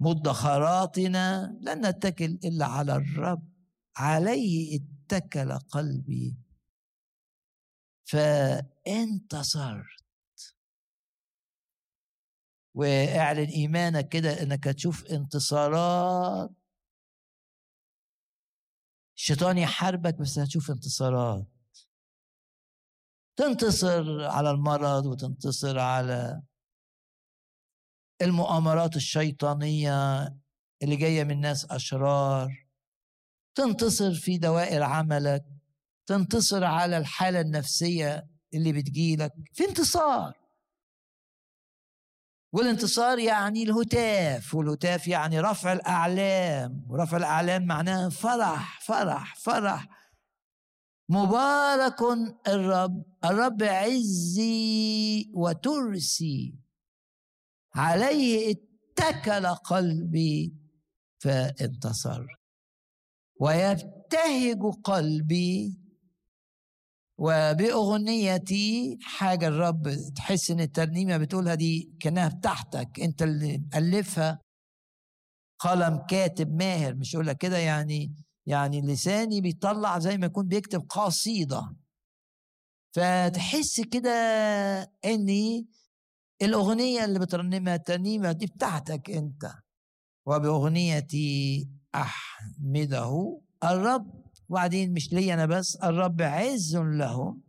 [SPEAKER 1] مدخراتنا لن نتكل إلا على الرب. عليه اتكل قلبي فانتصرت. واعلن إيمانك كده إنك هتشوف انتصارات. الشيطان يحاربك بس هتشوف انتصارات. تنتصر على المرض وتنتصر على المؤامرات الشيطانية اللي جاية من ناس أشرار. تنتصر في دوائر عملك. تنتصر على الحالة النفسية اللي بتجيلك. في انتصار. والانتصار يعني الهتاف والهتاف يعني رفع الأعلام ورفع الأعلام معناها فرح فرح فرح. مبارك الرب الرب عزي وترسي. عليه اتكل قلبي فانتصر. ويبتهج قلبي وبأغنيتي حاجة الرب تحس إن الترنيمة بتقولها دي كأنها بتاعتك أنت اللي مألفها. قلم كاتب ماهر مش يقول لك كده يعني يعني لساني بيطلع زي ما يكون بيكتب قصيدة. فتحس كده إني الأغنية اللي بترنمها الترنيمة دي بتاعتك أنت. وبأغنيتي أحمده الرب وبعدين مش لي أنا بس الرب عز لهم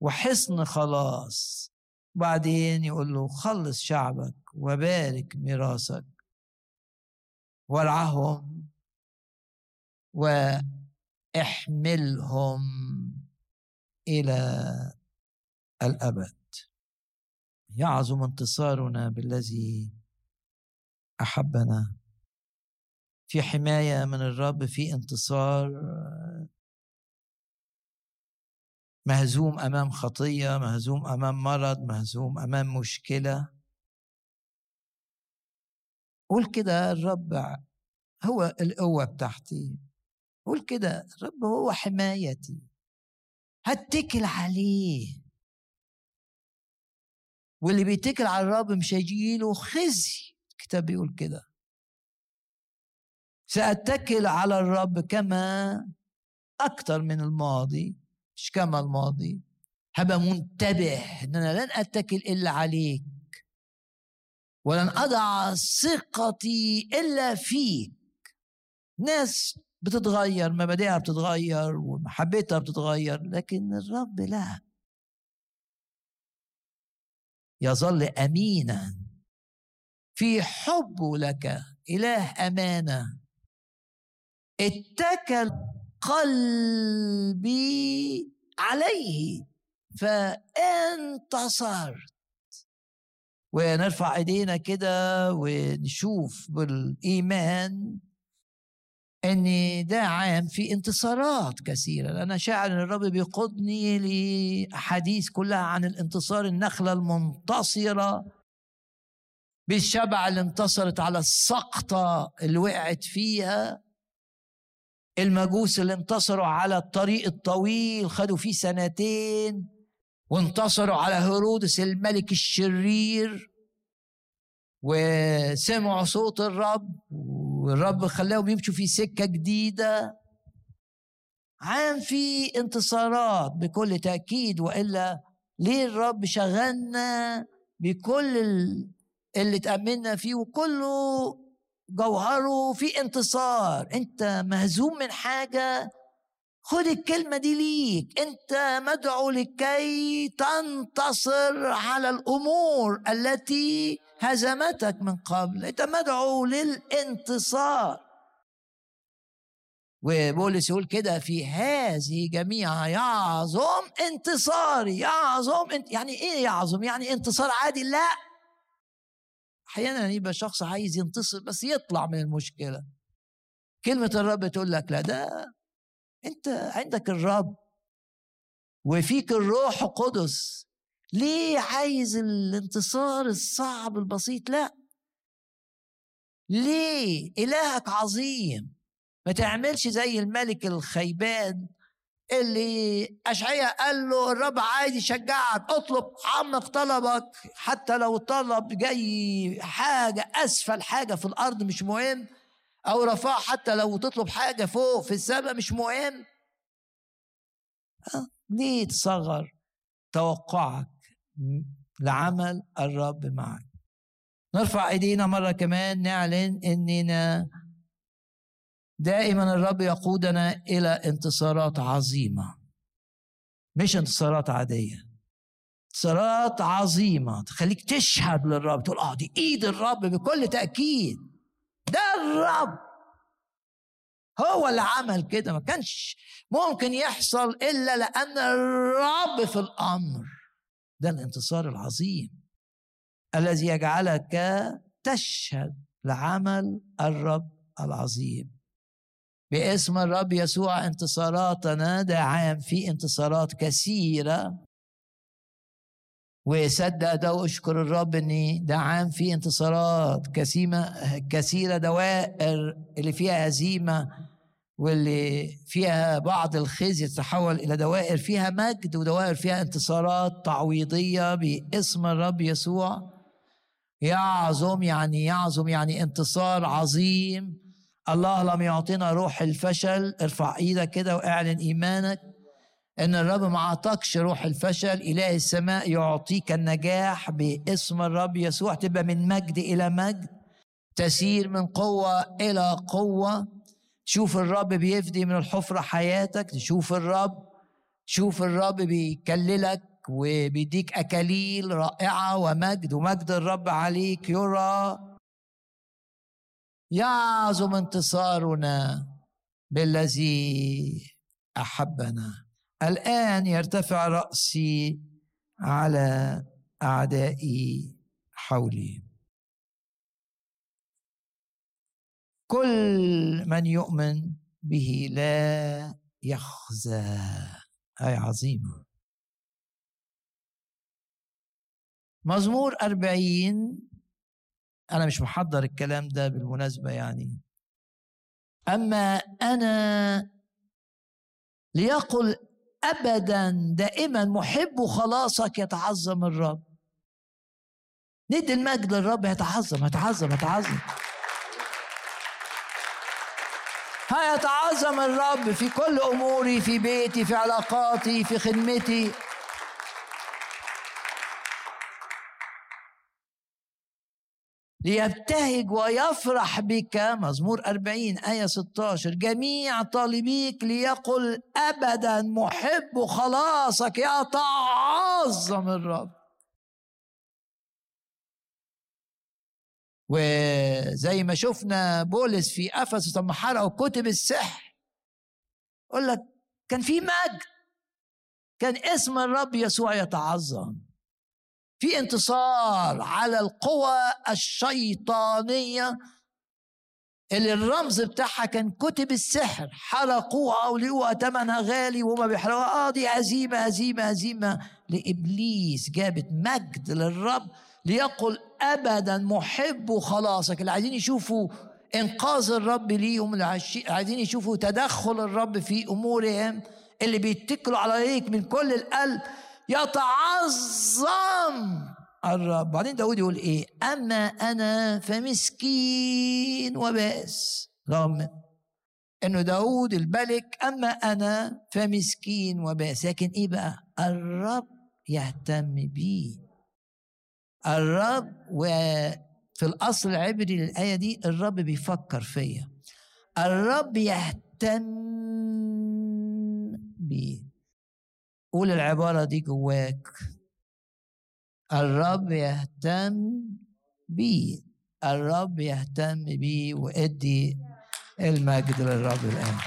[SPEAKER 1] وحصن خلاص. وبعدين يقول له خلص شعبك وبارك ميراثك وارعهم وإحملهم إلى الأبد. يعظم انتصارنا بالذي أحبنا في حماية من الرب في انتصار مهزوم أمام خطية مهزوم أمام مرض مهزوم أمام مشكلة. قول كده الرب هو القوة بتاعتي. قول كده الرب هو حمايتي. هتكل عليه. واللي بيتكل على الرب مش هيجيله خزي. الكتاب بيقول كده. سأتكل على الرب كما أكثر من الماضي مش كما الماضي. هبقى منتبه إن أنا لن أتكل إلا عليك. ولن أضع ثقتي إلا فيك. ناس بتتغير مبادئها بتتغير ومحبتها بتتغير لكن الرب لا. يظل أمينا. في حبه لك إله أمانة. اتكل قلبي عليه فانتصرت ونرفع إيدينا كده ونشوف بالإيمان إن ده عام في انتصارات كثيرة. أنا شاعر إن الرب بيقودني لأحاديث كلها عن الانتصار النخلة المنتصرة بالشبع اللي انتصرت على السقطة اللي وقعت فيها. المجوس اللي انتصروا على الطريق الطويل خدوا فيه سنتين وانتصروا على هيرودس الملك الشرير وسمعوا صوت الرب والرب خلاهم يمشوا في سكة جديدة. عام في انتصارات بكل تأكيد وإلا ليه الرب شغلنا بكل اللي تأمنا فيه وكله جوهره في انتصار. انت مهزوم من حاجة خد الكلمة دي ليك. انت مدعو لكي تنتصر على الأمور التي هزمتك من قبل. انت مدعو للانتصار. وبولس يقول كده في هذه جميعها يعظم انتصاري يعظم انت يعني إيه يعظم يعني انتصار عادي؟ لا. أحيانا يبقى شخص عايز ينتصر بس يطلع من المشكلة. كلمة الرب تقول لك لا ده أنت عندك الرب وفيك الروح القدس. ليه عايز الانتصار الصعب البسيط؟ لا. ليه؟ إلهك عظيم. ما تعملش زي الملك الخيبان اللي أشعياء قال له الرب عايز يشجعك اطلب عمق طلبك حتى لو طلب جاي حاجة أسفل حاجة في الأرض مش مهم أو رفع حتى لو تطلب حاجة فوق في السماء مش مهم؟ ليه تصغر توقعك لعمل الرب معك نرفع أيدينا مرة كمان نعلن إننا دائما الرب يقودنا إلى انتصارات عظيمة. مش انتصارات عادية. انتصارات عظيمة. تخليك تشهد للرب. تقول آه دي إيد الرب بكل تأكيد. ده الرب. هو اللي عمل كده. ما كانش ممكن يحصل إلا لأن الرب في الأمر. ده الانتصار العظيم. الذي يجعلك تشهد لعمل الرب العظيم. باسم الرب يسوع انتصاراتنا ده عام في انتصارات كثيرة. وصدق ده واشكر الرب ان ده عام في انتصارات كثيرة كثيرة دوائر اللي فيها هزيمة واللي فيها بعض الخزي يتحول إلى دوائر فيها مجد ودوائر فيها انتصارات تعويضية باسم الرب يسوع. يعظم يعني يعظم يعني انتصار عظيم. الله لم يعطينا روح الفشل. ارفع إيدك كده واعلن ايمانك ان الرب ما اعطاكش روح الفشل. إله السماء يعطيك النجاح باسم الرب يسوع. تبقى من مجد إلى مجد تسير من قوة إلى قوة. تشوف الرب بيفدي من الحفرة حياتك. تشوف الرب تشوف الرب بيكللك وبيديك أكاليل رائعة ومجد ومجد الرب عليك يرى. يعظم انتصارنا بالذي أحبنا. الآن يرتفع رأسي على أعدائي حولي. كل من يؤمن به لا يخزى. آية عظيمة مزمور أربعين أنا مش محضر الكلام ده بالمناسبة يعني. أما أنا ليقل أبدا دائما محب خلاصك يتعظم الرب. ندي المجد للرب يتعظم يتعظم يتعظم. هيتعظم الرب في كل أموري في بيتي في علاقاتي في خدمتي. ليبتهج ويفرح بك. مزمور أربعين آية 16 جميع طالبيك ليقل أبدا. محب خلاصك يتعظم الرب. وزي ما شفنا بولس في أفسس لما حرقوا كتب السحر يقول لك كان في مجد كان اسم الرب يسوع يتعظم. في انتصار على القوى الشيطانية اللي الرمز بتاعها كان كتب السحر حرقوها ولقوها ثمنها غالي وما بيحرقوها. آه دي هزيمه هزيمه هزيمه لإبليس جابت مجد للرب ليقل ابدا محب خلاصك. اللي عايزين يشوفوا إنقاذ الرب ليهم اللي عايزين يشوفوا تدخل الرب في أمورهم اللي بيتكلوا عليك من كل القلب. يتعظم الرب. بعدين داود يقول إيه؟ أما أنا فمسكين وبائس رغم إنه داود الملك أما أنا فمسكين وبائس لكن إيه بقى؟ الرب يهتم بيه. الرب وفي الأصل العبري للآية دي الرب بيفكر فيا. الرب يهتم بي قول العبارة دي جواك. الرب يهتم بي. الرب يهتم بي وادي المجد للرب الآن.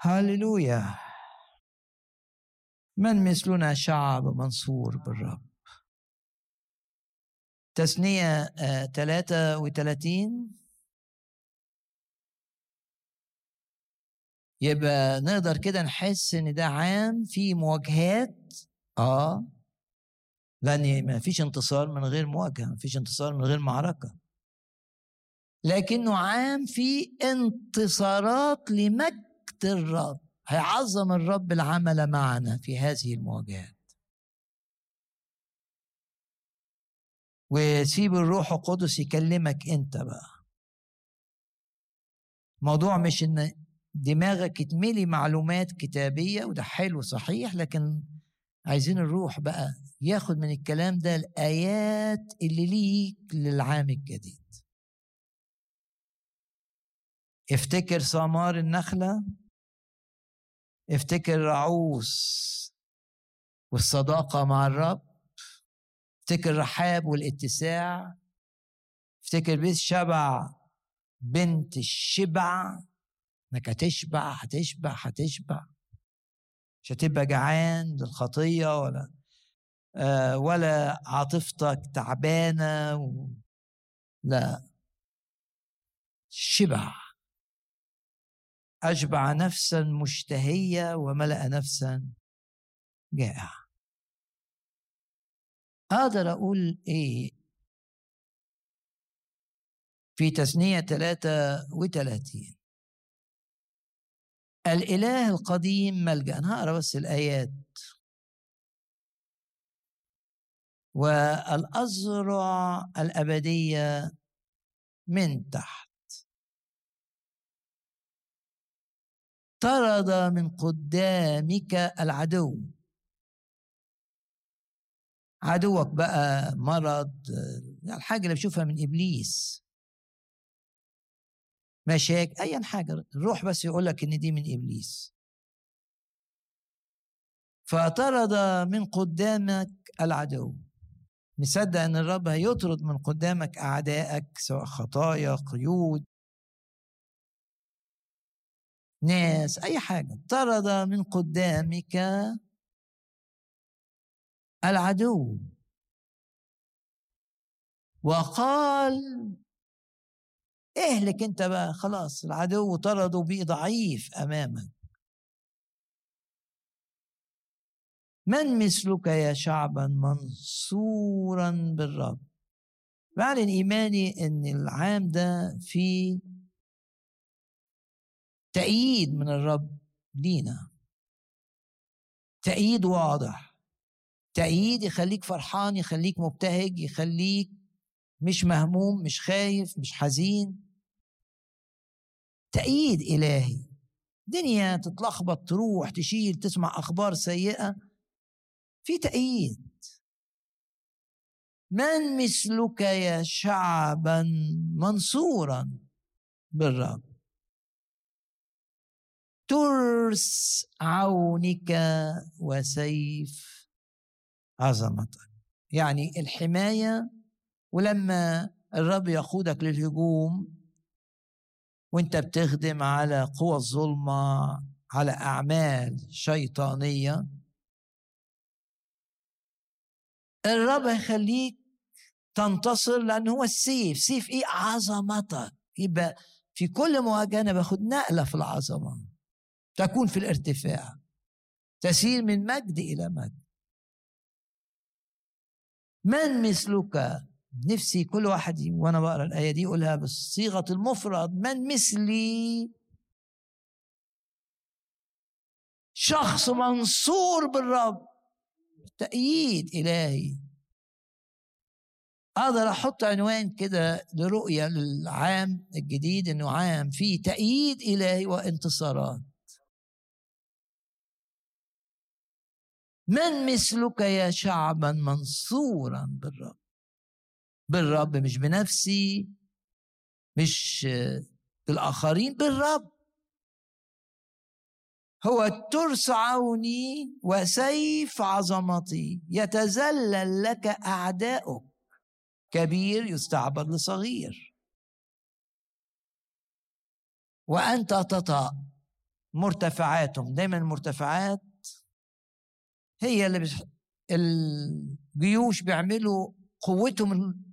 [SPEAKER 1] هللويا. من مثلنا شعب منصور بالرب؟ تسنية 33 آه، يبقى نقدر كده نحس إن ده عام في مواجهات آه. لأن ما فيش انتصار من غير مواجهة ما فيش انتصار من غير معركة. لكنه عام في انتصارات لمجد الرب. هيعظم الرب العمل معنا في هذه المواجهات. وسيب الروح القدس يكلمك أنت بقى. موضوع مش إن دماغك يتملي معلومات كتابية وده حلو صحيح لكن عايزين الروح بقى ياخد من الكلام ده الآيات اللي ليك للعام الجديد. افتكر ثمار النخلة افتكر رعوس والصداقة مع الرب افتكر رحاب والاتساع افتكر بيت شبع بنت الشبع. إنك هتشبع هتشبع هتشبع. مش هتبقى جعان للخطية ولا آه ولا عاطفتك تعبانة و... لا. شبع. أشبع نفسا مشتهية وملأ نفسا جائع. أقدر أقول إيه؟ في تثنية 33 الإله القديم ملجأ. أنا هقرأ بس الآيات. والأزرع الأبدية من تحت. طرد من قدامك العدو. عدوك بقى مرض الحاجة اللي بشوفها من إبليس. مشاكل ايا حاجة الروح بس يقول لك إن دي من إبليس. فطرد من قدامك العدو. مصدق إن الرب هيطرد من قدامك أعدائك سواء خطايا قيود. ناس أي حاجة. طرد من قدامك العدو. وقال أهلك أنت بقى خلاص العدو طرده بيه ضعيف أمامك. من مثلك يا شعبا منصورا بالرب؟ بعلن ايماني إن العام ده فيه تأييد من الرب لينا. تأييد واضح. تأييد يخليك فرحان يخليك مبتهج يخليك مش مهموم مش خايف مش حزين. تأييد إلهي. دنيا تتلخبط تروح تشيل تسمع أخبار سيئة. في تأييد. من مثلك يا شعبا منصورا بالرب؟ ترس عونك وسيف عظمتك يعني الحماية ولما الرب يقودك للهجوم وانت بتخدم على قوى الظلمة على أعمال شيطانية. الرب يخليك تنتصر لأن هو السيف. سيف إيه؟ عظمتك يبقى في كل مواجهة أنا باخد نقلة في العظمة. تكون في الارتفاع. تسير من مجد إلى مجد. من مثلك؟ نفسي كل واحد وأنا بقرأ الآية دي يقولها بصيغه المفرد من مثلي؟ شخص منصور بالرب. تأييد إلهي. أقدر أحط عنوان كده لرؤية للعام الجديد إنه عام فيه تأييد إلهي وانتصارات. من مثلك يا شعبا منصورا بالرب؟ بالرب مش بنفسي مش بالآخرين بالرب. هو ترس عوني وسيف عظمتي يتذلل لك أعداؤك. كبير يستعبد لصغير. وأنت تطأ. مرتفعاتهم دايما المرتفعات هي اللي. الجيوش بيعملوا قوتهم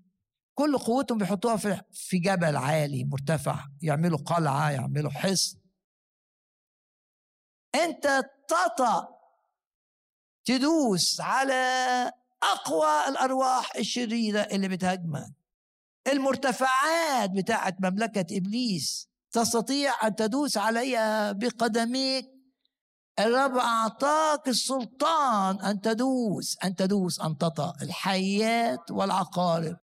[SPEAKER 1] كل قوتهم بيحطوها في في جبل عالي مرتفع يعملوا قلعة يعملوا حصن. انت تطأ تدوس على أقوى الأرواح الشريرة اللي بتهاجمك. المرتفعات بتاعت مملكة إبليس تستطيع أن تدوس عليها بقدميك. الرب أعطاك السلطان أن تدوس أن تدوس أن تطأ الحيات والعقارب.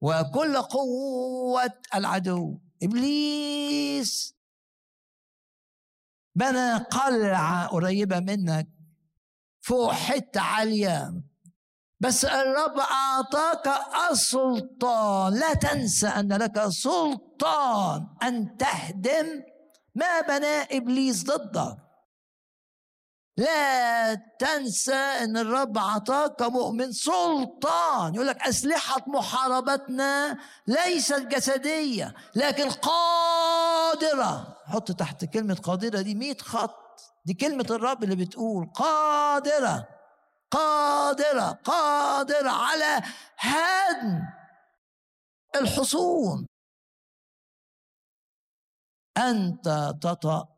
[SPEAKER 1] وكل قوة العدو. إبليس! بنى قلعة قريبة منك فوق حتة عالية. بس الرب أعطاك السلطان. لا تنسى أن لك سلطان أن تهدم ما بناه إبليس ضدك. لا تنسى إن الرب اعطاك كمؤمن سلطان. يقول لك أسلحة محاربتنا ليست جسدية لكن قادرة. حط تحت كلمة قادرة دي 100 خط. دي كلمة الرب اللي بتقول قادرة قادرة قادرة على هدم الحصون. أنت تطأ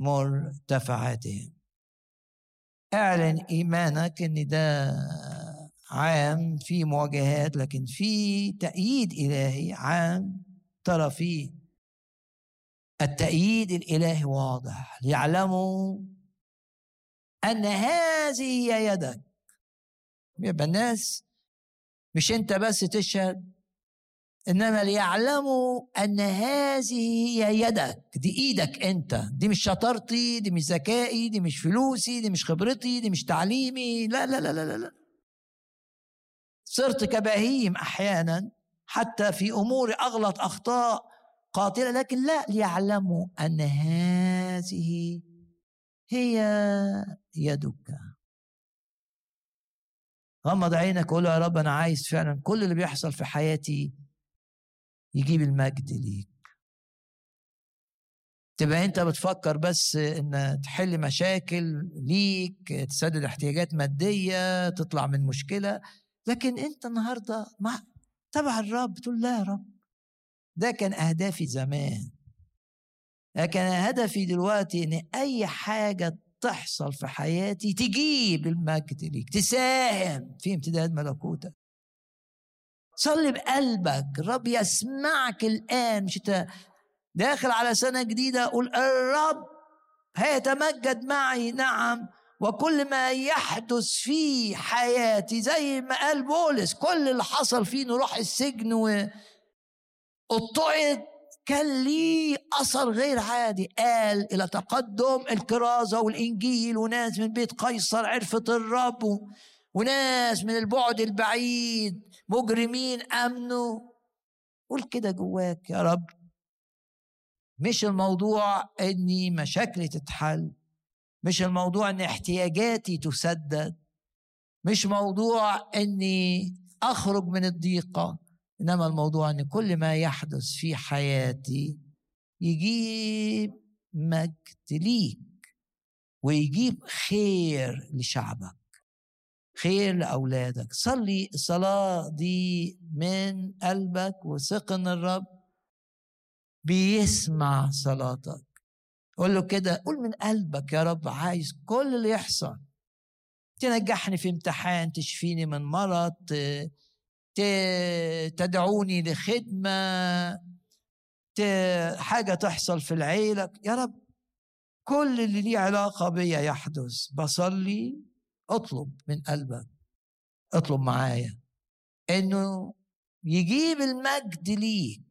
[SPEAKER 1] مرتفعاتهم. اعلن إيمانك إن ده عام في مواجهات لكن في تأييد إلهي عام ترى فيه التأييد الإلهي واضح ليعلموا أن هذه هي يدك. يبقى الناس مش أنت بس تشهد إنما ليعلموا أن هذه هي يدك دي إيدك أنت دي مش شطارتي دي مش ذكائي دي مش فلوسي دي مش خبرتي دي مش تعليمي لا لا لا لا لا صرت كبهيم أحيانا حتى في أمور أغلط أخطاء قاتلة لكن لا ليعلموا أن هذه هي يدك. غمض عينك وقول يا رب أنا عايز فعلا كل اللي بيحصل في حياتي يجيب المجد ليك. تبقى أنت بتفكر بس إن تحل مشاكل ليك تسدد احتياجات مادية تطلع من مشكلة. لكن أنت النهارده مع تبع الرب تقول لا يا رب. ده كان أهدافي زمان. لكن هدفي دلوقتي إن أي حاجة تحصل في حياتي تجيب المجد ليك تساهم في امتداد ملكوتك. صلي بقلبك الرب يسمعك الآن. مش أنت داخل على سنة جديدة؟ قول الرب هيتمجد معي. نعم. وكل ما يحدث في حياتي زي ما قال بولس كل اللي حصل فيه نروح السجن واضطعد كان ليه أثر غير عادي. قال إلى تقدم الكرازة والإنجيل وناس من بيت قيصر عرفت الرب وناس من البعد البعيد. مجرمين أمنوا. قول كده جواك يا رب. مش الموضوع إني مشاكلي تتحل. مش الموضوع إن احتياجاتي تسدد. مش موضوع إني أخرج من الضيقة. إنما الموضوع إن كل ما يحدث في حياتي يجيب مجد ليك ويجيب خير لشعبك. خير لأولادك. صلي الصلاة دي من قلبك وثق إن الرب بيسمع صلاتك. قول له كده قول من قلبك يا رب عايز كل اللي يحصل. تنجحني في امتحان تشفيني من مرض تدعوني لخدمة حاجة تحصل في العيلة. يا رب كل اللي ليه علاقة بيا يحدث. بصلي اطلب من قلبك اطلب معايا انه يجيب المجد ليك.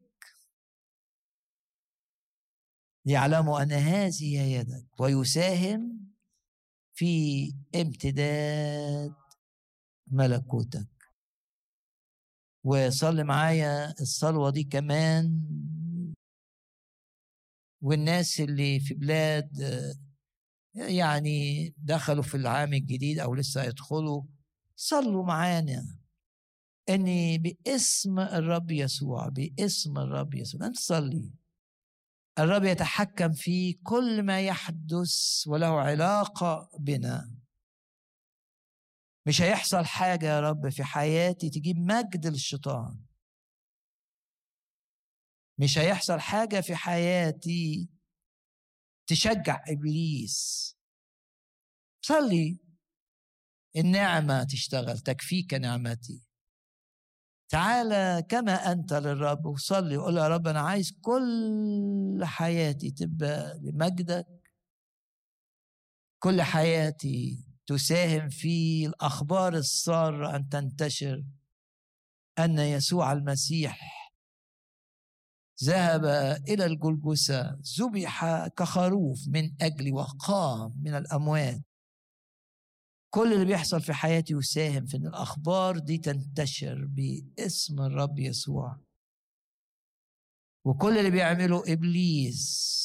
[SPEAKER 1] ليعلموا أن هذه يدك ويساهم في امتداد ملكوتك. وصلي معايا الصلوة دي كمان والناس اللي في بلاد يعني دخلوا في العام الجديد أو لسه يدخلوا صلوا معانا. اني باسم الرب يسوع باسم الرب يسوع انت تصلي الرب يتحكم في كل ما يحدث وله علاقة بنا. مش هيحصل حاجة يا رب في حياتي تجيب مجد للشيطان. مش هيحصل حاجة في حياتي تشجع إبليس. صلي. النعمة تشتغل تكفيك نعمتي. تعالى كما أنت للرب وصلي وقول يا رب أنا عايز كل حياتي تبقى لمجدك. كل حياتي تساهم في الأخبار السارة أن تنتشر أن يسوع المسيح ذهب إلى الجلجسة ذبح كخروف من أجلي وقام من الأموات. كل اللي بيحصل في حياتي يساهم في إن الأخبار دي تنتشر باسم الرب يسوع. وكل اللي بيعمله إبليس.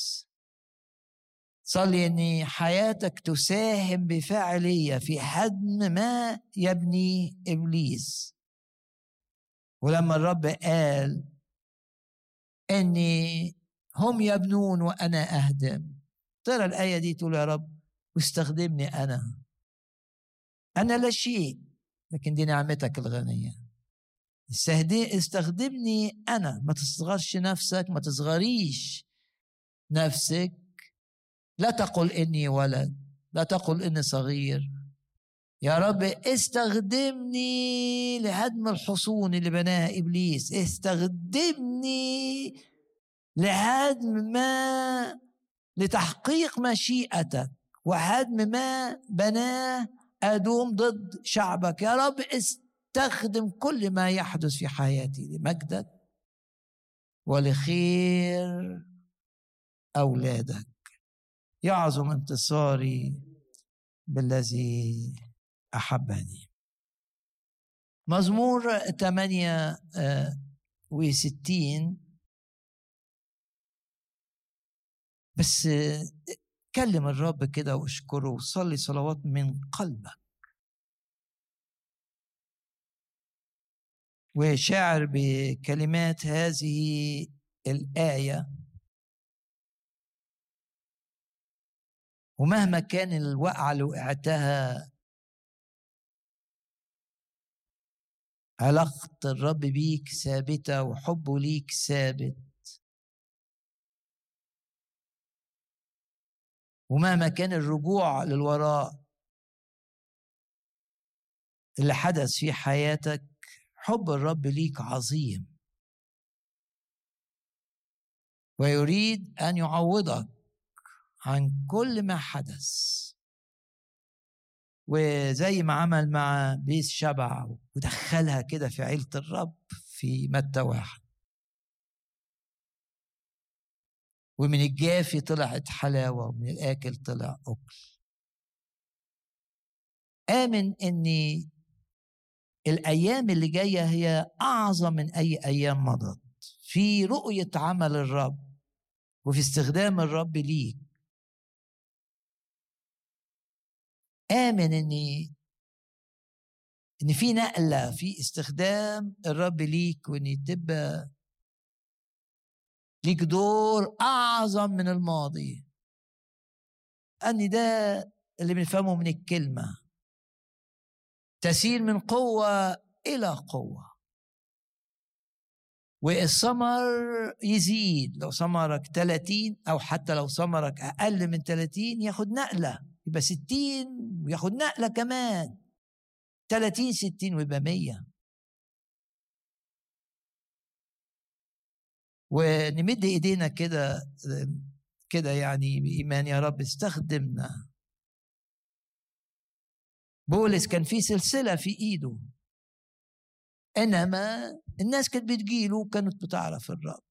[SPEAKER 1] صلي إن حياتك تساهم بفاعلية في هدم ما يبني إبليس. ولما الرب قال إني هم يبنون وأنا أهدم. ترى الآية دي تقول يا رب واستخدمني أنا. أنا لا شيء لكن دي نعمتك الغنية. استخدمني أنا. ما تصغرش نفسك ما تصغريش نفسك. لا تقل إني ولد لا تقل إني صغير. يا رب استخدمني لهدم الحصون اللي بناها إبليس. استخدمني لهدم ما لتحقيق مشيئتك وهدم ما بناه أدوم ضد شعبك. يا رب استخدم كل ما يحدث في حياتي لمجدك ولخير أولادك. يعظم انتصاري بالذي أحبني. مزمور 68 بس كلم الرب كده واشكره وصلي صلوات من قلبك. وشاعر بكلمات هذه الآية. ومهما كان الوقعة اللي وقعتها علاقة الرب بيك ثابتة وحبه ليك ثابت. ومهما كان الرجوع للوراء اللي حدث في حياتك حب الرب ليك عظيم. ويريد أن يعوضك عن كل ما حدث. وزي ما عمل مع بيس شبع ودخلها كده في عيلة الرب في متى واحد. ومن الجافي طلعت حلاوة ومن الآكل طلع أكل. آمن إن الأيام اللي جاية هي أعظم من أي أيام مضت. في رؤية عمل الرب وفي استخدام الرب ليك. آمن إن إن في نقلة في استخدام الرب ليك وإن تبقى ليك دور أعظم من الماضي. أني ده اللي بنفهمه من الكلمة. تسير من قوة إلى قوة. والثمر يزيد. لو ثمرك 30 أو حتى لو ثمرك أقل من 30 ياخد نقلة. يبقى 60 وياخد نقلة كمان. 30 60 ويبقى 100 ونمد ايدينا كده كده يعني بإيمان يا رب استخدمنا. بولس كان في سلسلة في إيده. إنما الناس كانت بتجيله وكانت بتعرف الرب.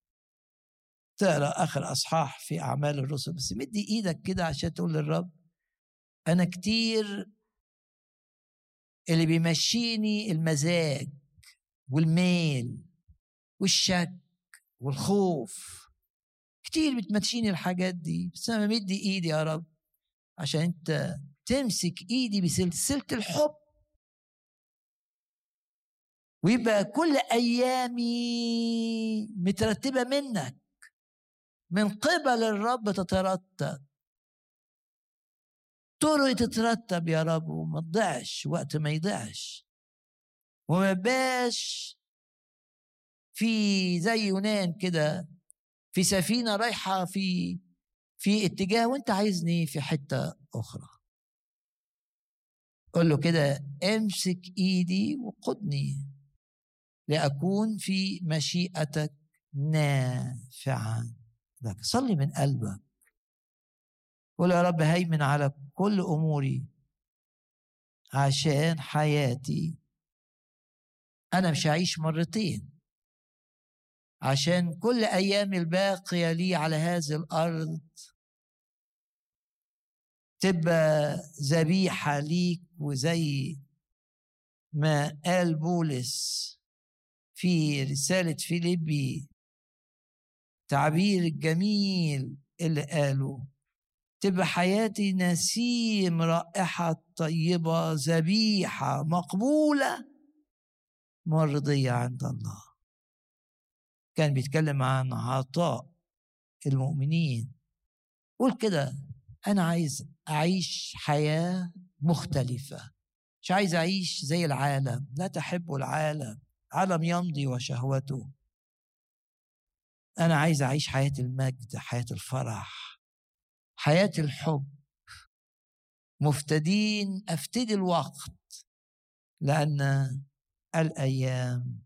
[SPEAKER 1] تقرأ آخر أصحاح في أعمال الرسل. بس مدي إيدك كده عشان تقول للرب أنا كتير اللي بيمشيني المزاج والميل والشك والخوف. كتير بتمشيني الحاجات دي بس أنا مدي إيدي يا رب عشان أنت تمسك إيدي بسلسلة الحب. ويبقى كل أيامي مترتبة منك. من قبل الرب تترتب. طرق تترتب يا رب وما تضيعش وقت ما يضيعش. وما يبقاش في زي يونان كده في سفينة رايحة في في اتجاه وانت عايزني في حتة أخرى. قول له كده امسك ايدي وقدني لأكون في مشيئتك نافعا لك صلي من قلبك. قول يا رب هيمن على كل أموري عشان حياتي. أنا مش هعيش مرتين عشان كل أيام الباقية لي على هذه الأرض تبقى ذبيحة ليك وزي ما قال بولس في رسالة فيليبي تعبير الجميل اللي قاله. تبقى حياتي نسيم رائحة طيبة ذبيحة مقبولة مرضية عند الله. كان بيتكلم عن عطاء المؤمنين. قول كده أنا عايز أعيش حياة مختلفة. مش عايز أعيش زي العالم. لا تحب العالم. عالم يمضي وشهوته. أنا عايز أعيش حياة المجد حياة الفرح. حياة الحب. مفتدين أفتدي الوقت لأن الأيام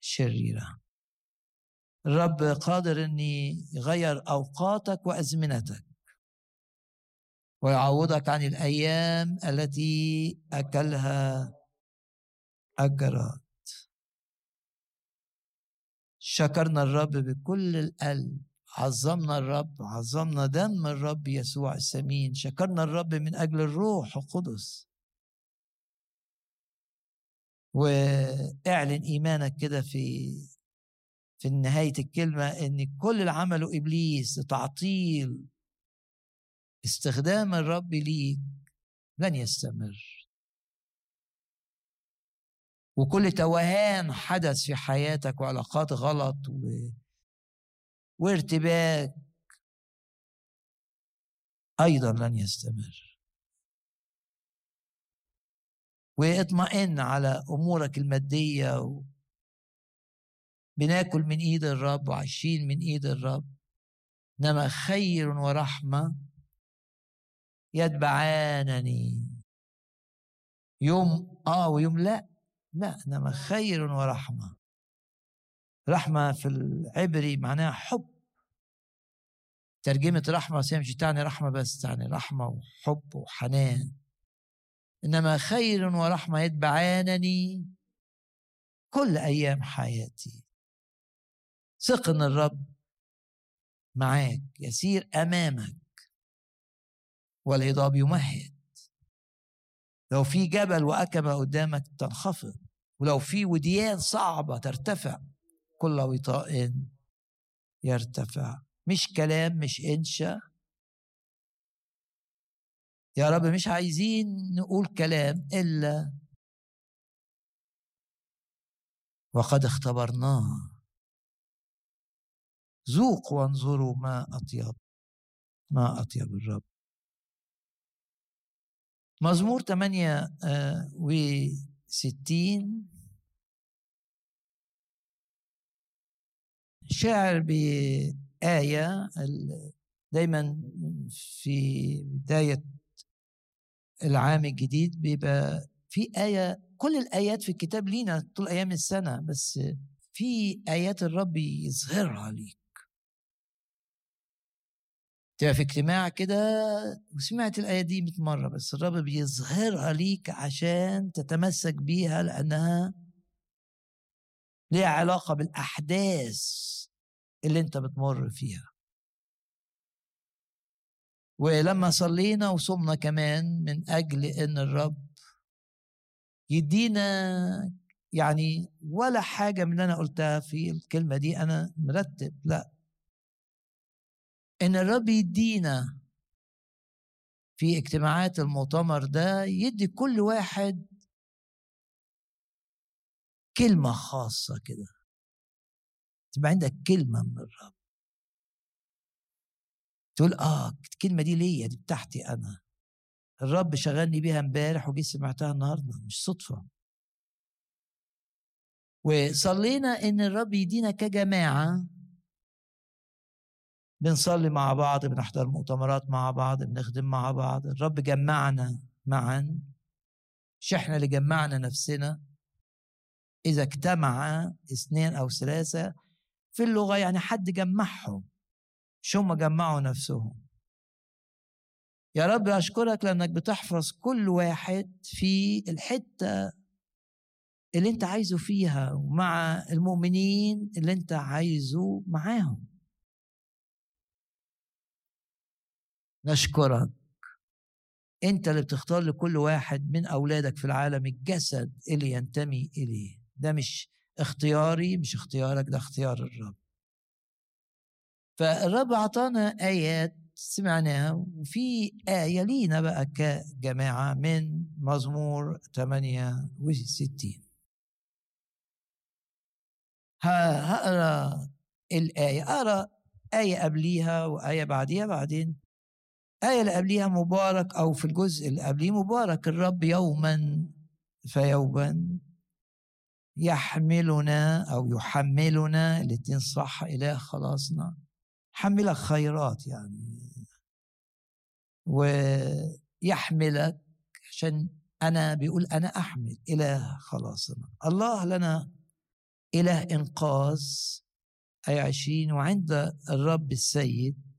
[SPEAKER 1] شريرة. الرب قادر أن يغير أوقاتك وأزمنتك ويعوضك عن الأيام التي أكلها الجراد شكرنا الرب بكل القلب عظمنا الرب عظمنا دم الرب يسوع الثمين شكرنا الرب من أجل الروح القدس. واعلن إيمانك كده في في نهاية الكلمة إن كل اللي عمله إبليس لتعطيل استخدام الرب ليك لن يستمر. وكل توهان حدث في حياتك وعلاقات غلط و... وارتباك. أيضا لن يستمر. وإطمئن على أمورك المادية. و... بناكل من إيد الرب وعايشين من إيد الرب. إنما خير ورحمة يتبعانني. يوم آه ويوم لا. لا إنما خير ورحمة. رحمة في العبري معناها حب. ترجمة رحمة بس مش تعني رحمة بس تعني رحمة وحب وحنان. إنما خير ورحمة يتبعانني كل أيام حياتي. ثق إن الرب معاك يسير أمامك. والهضاب يمهد. لو في جبل وأكمة قدامك تنخفض ولو في وديان صعبة ترتفع. كل وطاء يرتفع. مش كلام مش إنشا. يا رب مش عايزين نقول كلام إلا وقد اختبرناه. ذوقوا وانظروا ما أطيب ما أطيب الرب. مزمور 68 شاعر بآية دايما في بداية العام الجديد بيبقى في آية كل الآيات في الكتاب لينا طول أيام السنة بس في آيات الرب يظهرها ليك. تبقى في اجتماع كده وسمعت الآية دي 100 مرة بس الرب بيظهرها ليك عشان تتمسك بيها لأنها ليها علاقة بالأحداث اللي أنت بتمر فيها. ولما صلينا وصمنا كمان من أجل أن الرب يدينا يعني ولا حاجة من اللي أنا قلتها في الكلمة دي أنا مرتب لأ. إن الرب يدينا في اجتماعات المؤتمر ده يدي كل واحد كلمة خاصة كده. تبقى عندك كلمة من الرب. تقول آه الكلمة دي ليا دي بتاعتي أنا. الرب شغلني بيها امبارح وجيت سمعتها النهارده مش صدفة. وصلينا إن الرب يدينا كجماعة. بنصلي مع بعض بنحضر مؤتمرات مع بعض بنخدم مع بعض. الرب جمعنا معا. مش إحنا اللي جمعنا نفسنا. إذا اجتمع اثنين أو ثلاثة في اللغة يعني حد جمعهم مش هم جمعوا نفسهم. يا رب أشكرك لأنك بتحفظ كل واحد في الحتة اللي أنت عايزه فيها ومع المؤمنين اللي أنت عايزه معاهم. نشكرك. أنت اللي بتختار لكل واحد من أولادك في العالم الجسد اللي ينتمي إليه. ده مش اختياري مش اختيارك ده اختيار الرب. فالرب أعطانا آيات سمعناها وفي آية لينا بقى كجماعة من مزمور 68 هقرأ الآية أقرأ آية قبليها وآية بعديها بعدين آية اللي قبليها مبارك أو في الجزء اللي قبليه مبارك الرب يوما فيوما. يحملنا أو يحملنا الاتنين صح إله خلاصنا. حملك خيرات يعني. ويحملك عشان أنا بيقول أنا أحمل إله خلاصنا. الله لنا إله إنقاذ أي عشرين وعند الرب السيد.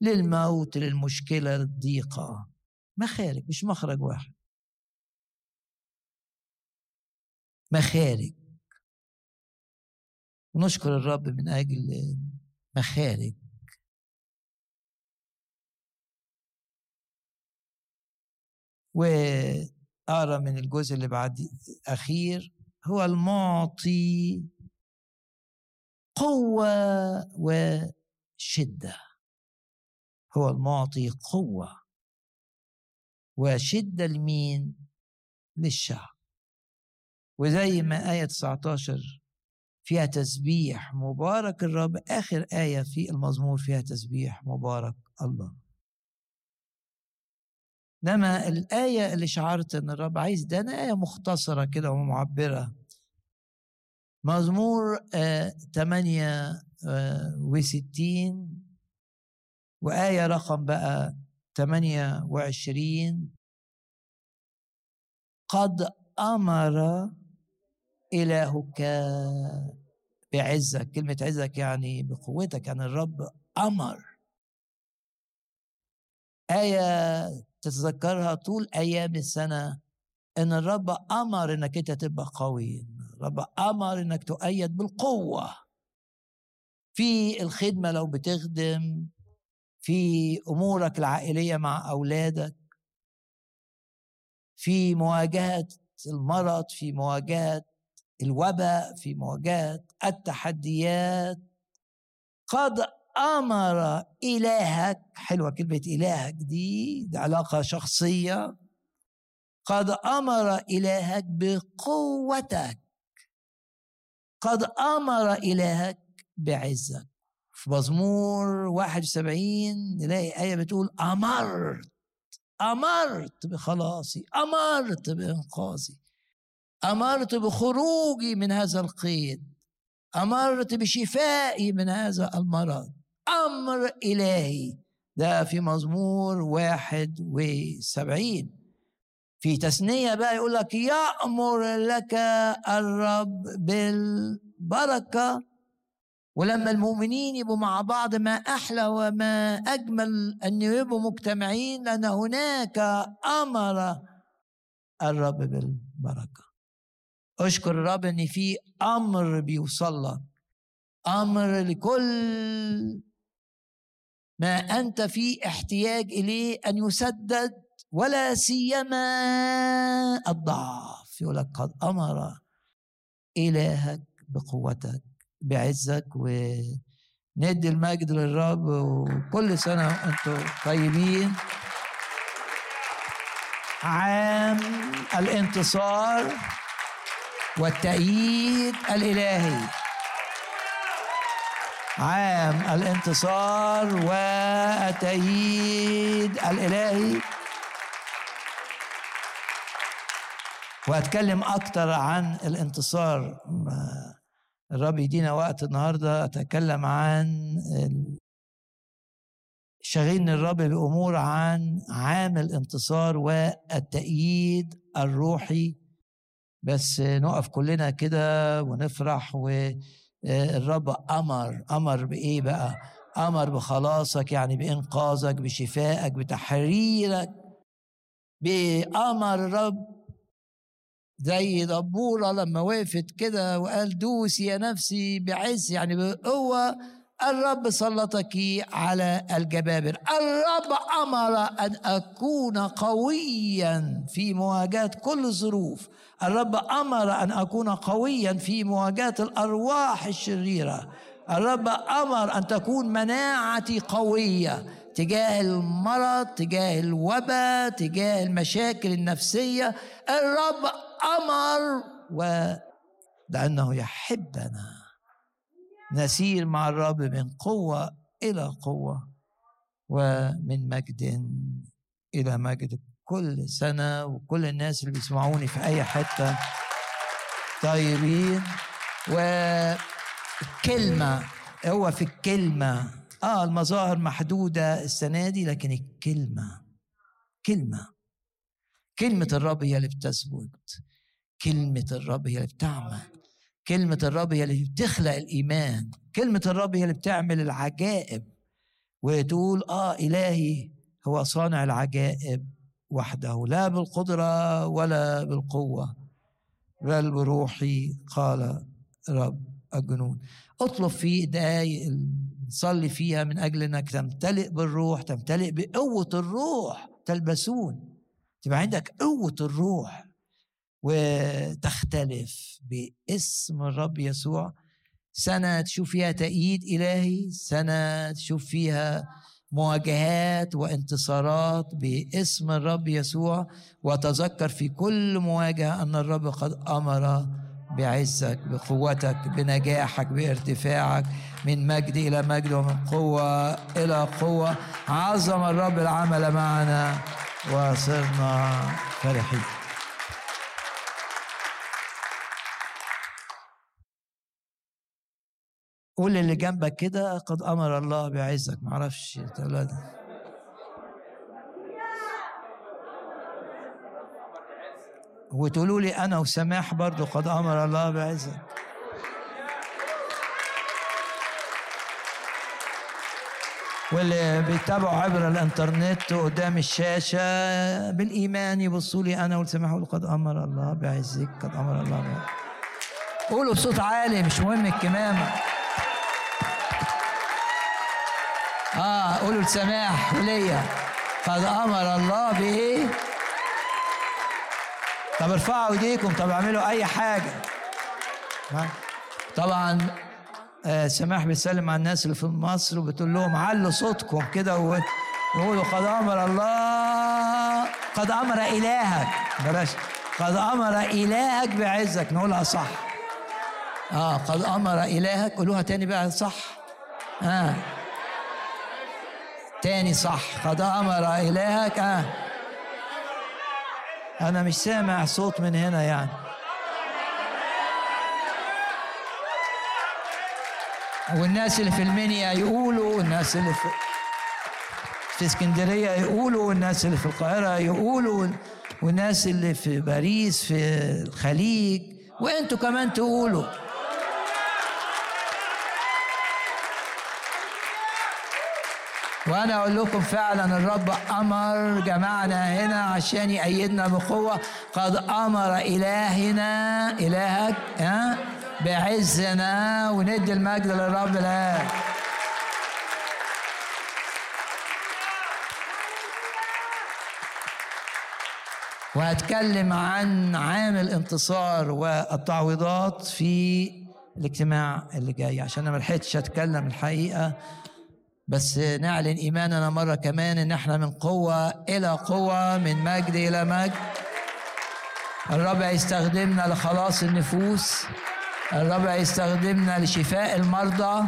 [SPEAKER 1] للموت للمشكلة للضيقة مخارج مش مخرج واحد. مخارج. ونشكر الرب من أجل مخارج. وأقرأ من الجزء اللي بعد أخير هو المعطي قوة وشدة. هو المعطي قوة وشدة لمين؟ للشعب. وزي ما آية 19 فيها تسبيح مبارك الرب آخر آية في المزمور فيها تسبيح مبارك الله. إنما الآية اللي شعرت إن الرب عايز ده أنا آية مختصرة كده ومعبرة. مزمور آه 68 وآية رقم بقى 28 قد أمر إلهك بعزك كلمة عزك يعني بقوتك يعني الرب أمر. آية تتذكرها طول أيام السنة إن الرب أمر إنك أنت تبقى قوي الرب أمر إنك تؤيد بالقوة. في الخدمة لو بتخدم في أمورك العائلية مع أولادك في مواجهة المرض في مواجهة الوباء في مواجهة التحديات. قد أمر إلهك حلوة كلمة إلهك دي, دي علاقة شخصية. قد أمر إلهك بقوتك. قد أمر إلهك بعزك. في مزمور 71 نلاقي آية بتقول أمرت أمرت بخلاصي أمرت بإنقاذي. أمرت بخروجي من هذا القيد أمرت بشفائي من هذا المرض. أمر إلهي. ده في مزمور واحد وسبعين. في تثنية بقى يقول لك يأمر لك الرب بالبركة. ولما المؤمنين يبقوا مع بعض ما أحلى وما أجمل أن يبقوا مجتمعين لأن هناك أمر الرب بالبركة. أشكر الرب إن في أمر بيوصل لك أمر لكل ما أنت في احتياج إليه أن يسدد ولا سيما الضعف. يقول لك قد أمر إلهك بقوتك بعزك وندي المجد للرب. وكل سنة وأنتم طيبين. عام الانتصار. والتأييد الإلهي. عام الانتصار والتأييد الإلهي. وأتكلم أكتر عن الانتصار. الرب يدينا وقت النهاردة. أتكلم عن شغلني الرب بأمور عن عام الانتصار والتأييد الروحي بس نقف كلنا كده ونفرح والرب أمر أمر بإيه بقى؟ أمر بخلاصك يعني بإنقاذك بشفائك بتحريرك. بأمر الرب زي دبورة لما وقفت كده وقال دوسي يا نفسي بعز يعني بقوة. الرب سلطك على الجبابر الرب أمر أن أكون قويا في مواجهة كل الظروف الرب أمر أن أكون قويا في مواجهة الأرواح الشريرة. الرب أمر أن تكون مناعتي قوية تجاه المرض تجاه الوباء تجاه المشاكل النفسية. الرب أمر ولأنه يحبنا. نسير مع الرب من قوة إلى قوة ومن مجد إلى مجد. كل سنة وكل الناس اللي بيسمعوني في أي حتة طيبين. والكلمة هو في الكلمة. آه المظاهر محدودة السنة دي لكن الكلمة كلمة. كلمة الرب هي اللي بتثبت. كلمة الرب هي اللي بتعمل. كلمة الرب هي اللي بتخلق الإيمان. كلمة الرب هي اللي بتعمل العجائب. وتقول آه إلهي هو صانع العجائب وحده لا بالقدرة ولا بالقوة بل بروحي قال رب الجنود. اطلب في دقايق نصلي فيها من أجل أنك تمتلئ بالروح تمتلئ بقوة الروح تلبسون. تبقى عندك قوة الروح. وتختلف باسم الرب يسوع. سنة تشوف فيها تأييد إلهي سنة تشوف فيها مواجهات وانتصارات باسم الرب يسوع. وتذكر في كل مواجهة أن الرب قد أمر بعزك بقوتك بنجاحك بارتفاعك من مجد إلى مجد ومن قوة إلى قوة. عظم الرب العمل معنا وصرنا فرحين. قول اللي جنبك كده قد أمر الله بعزك. معرفش وتقولوا لي أنا وسماح برضو قد أمر الله بعزك. واللي بيتابعوا عبر الإنترنت قدام الشاشة بالإيمان يبصوا لي أنا وسماح قد أمر الله بعزك قد أمر الله بعزك. قولوا بصوت عالي مش مهم الكمامة. آه قولوا لسماح وليا قد أمر الله بايه طب ارفعوا ايديكم. طب اعملوا أي حاجة. طبعا آه سماح بيسلم على الناس اللي في مصر وبتقول لهم علوا صوتكم كده وقولوا قد أمر الله. قد أمر إلهك. بلاش. قد أمر إلهك بعزك. نقولها صح. آه قد أمر إلهك. قولوها تاني بقى صح. آه. تاني صح. قد أمر إلهك. آه. أنا مش سامع صوت من هنا يعني. والناس اللي في المنيا يقولوا والناس اللي في في اسكندرية يقولوا والناس اللي في القاهرة يقولوا والناس اللي في باريس في الخليج. وأنتوا كمان تقولوا. وأنا أقول لكم فعلا الرب أمر جمعنا هنا عشان يأيدنا بقوة. قد أمر إلهنا إلهك ها بعزنا وندي المجد للرب الان وهتكلم عن عام الانتصار والتعويضات في الاجتماع اللي جاي. عشان أنا ما لحقتش أتكلم الحقيقة بس نعلن إيماننا مرة كمان إن إحنا من قوة إلى قوة من مجد إلى مجد. الرب هيستخدمنا لخلاص النفوس. الرب هيستخدمنا لشفاء المرضى.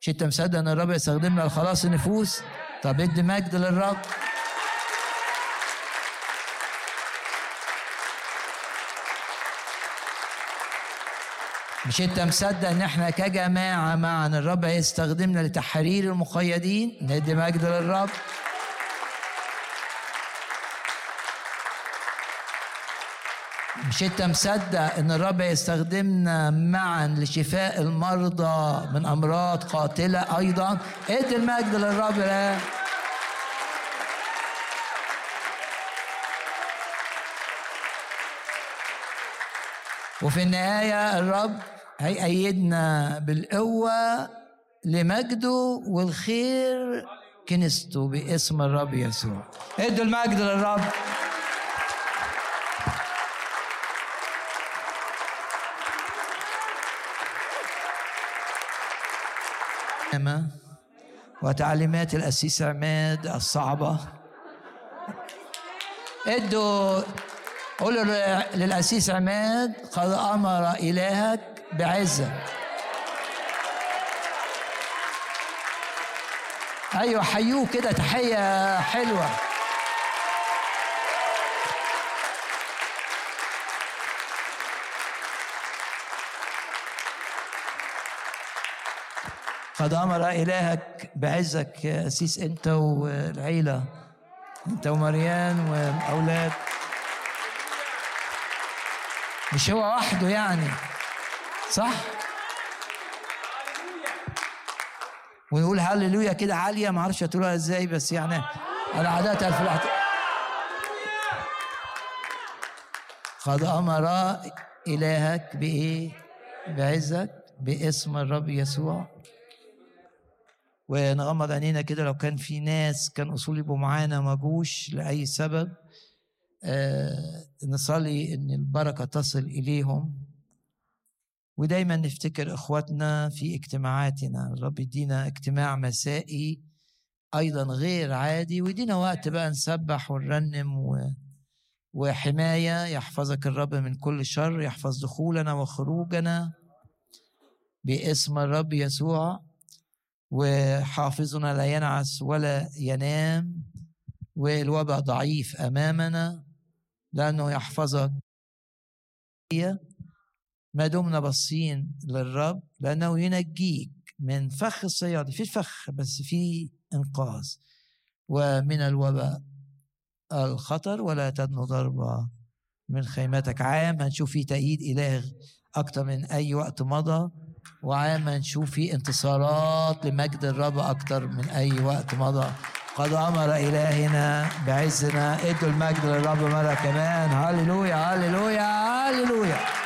[SPEAKER 1] مش انت مصدق أن الرب يستخدمنا لخلاص النفوس؟ طب ادي مجد للرب. مش انت مصدق ان إحنا كجماعة معا الرب هيستخدمنا لتحرير المقيدين؟ ندي مجد للرب. مش انت مصدق ان الرب يستخدمنا معا لشفاء المرضى من أمراض قاتلة أيضا؟ ادي المجد للرب. الان وفي النهاية الرب هيأيدنا بالقوة لمجده والخير كنيسته باسم الرب يسوع. ادوا المجد للرب. وتعليمات الأسيس عماد الصعبة. ادوا قولوا للأسيس عماد قد أمر إلهك بعزة. أيوة حيوه كده تحية حلوة. قد أمر إلهك بعزك يا أسيس أنت والعيلة أنت ومريان والاولاد مش هو وحده يعني. صح؟ ونقول هللويا كده عالية ما أعرفش تقولها إزاي بس يعني أنا عادة في الوقت قد أمر إلهك بايه بعزك باسم الرب يسوع. ونغمض عينينا كده لو كان في ناس كان اصول يبقوا معانا ما جوش لأي سبب آه نصلي إن البركة تصل إليهم. ودايما نفتكر إخواتنا في اجتماعاتنا. الرب يدينا اجتماع مسائي أيضا غير عادي ويدينا وقت بقى نسبح ونرنم و... وحماية. يحفظك الرب من كل شر يحفظ دخولنا وخروجنا باسم الرب يسوع وحافظنا لا ينعس ولا ينام والوباء ضعيف أمامنا لأنه يحفظك. ما دمنا باصين للرب لأنه ينجيك من فخ الصياد. في فخ بس في إنقاذ. ومن الوباء الخطر ولا تدنو ضربة من خيمتك. عام هنشوف فيه تأييد إله أكتر من أي وقت مضى وعام هنشوف فيه انتصارات لمجد الرب أكتر من أي وقت مضى. قد أمر إلهنا بعزنا إدوا المجد للرب مرة كمان. هللويا هللويا هللويا.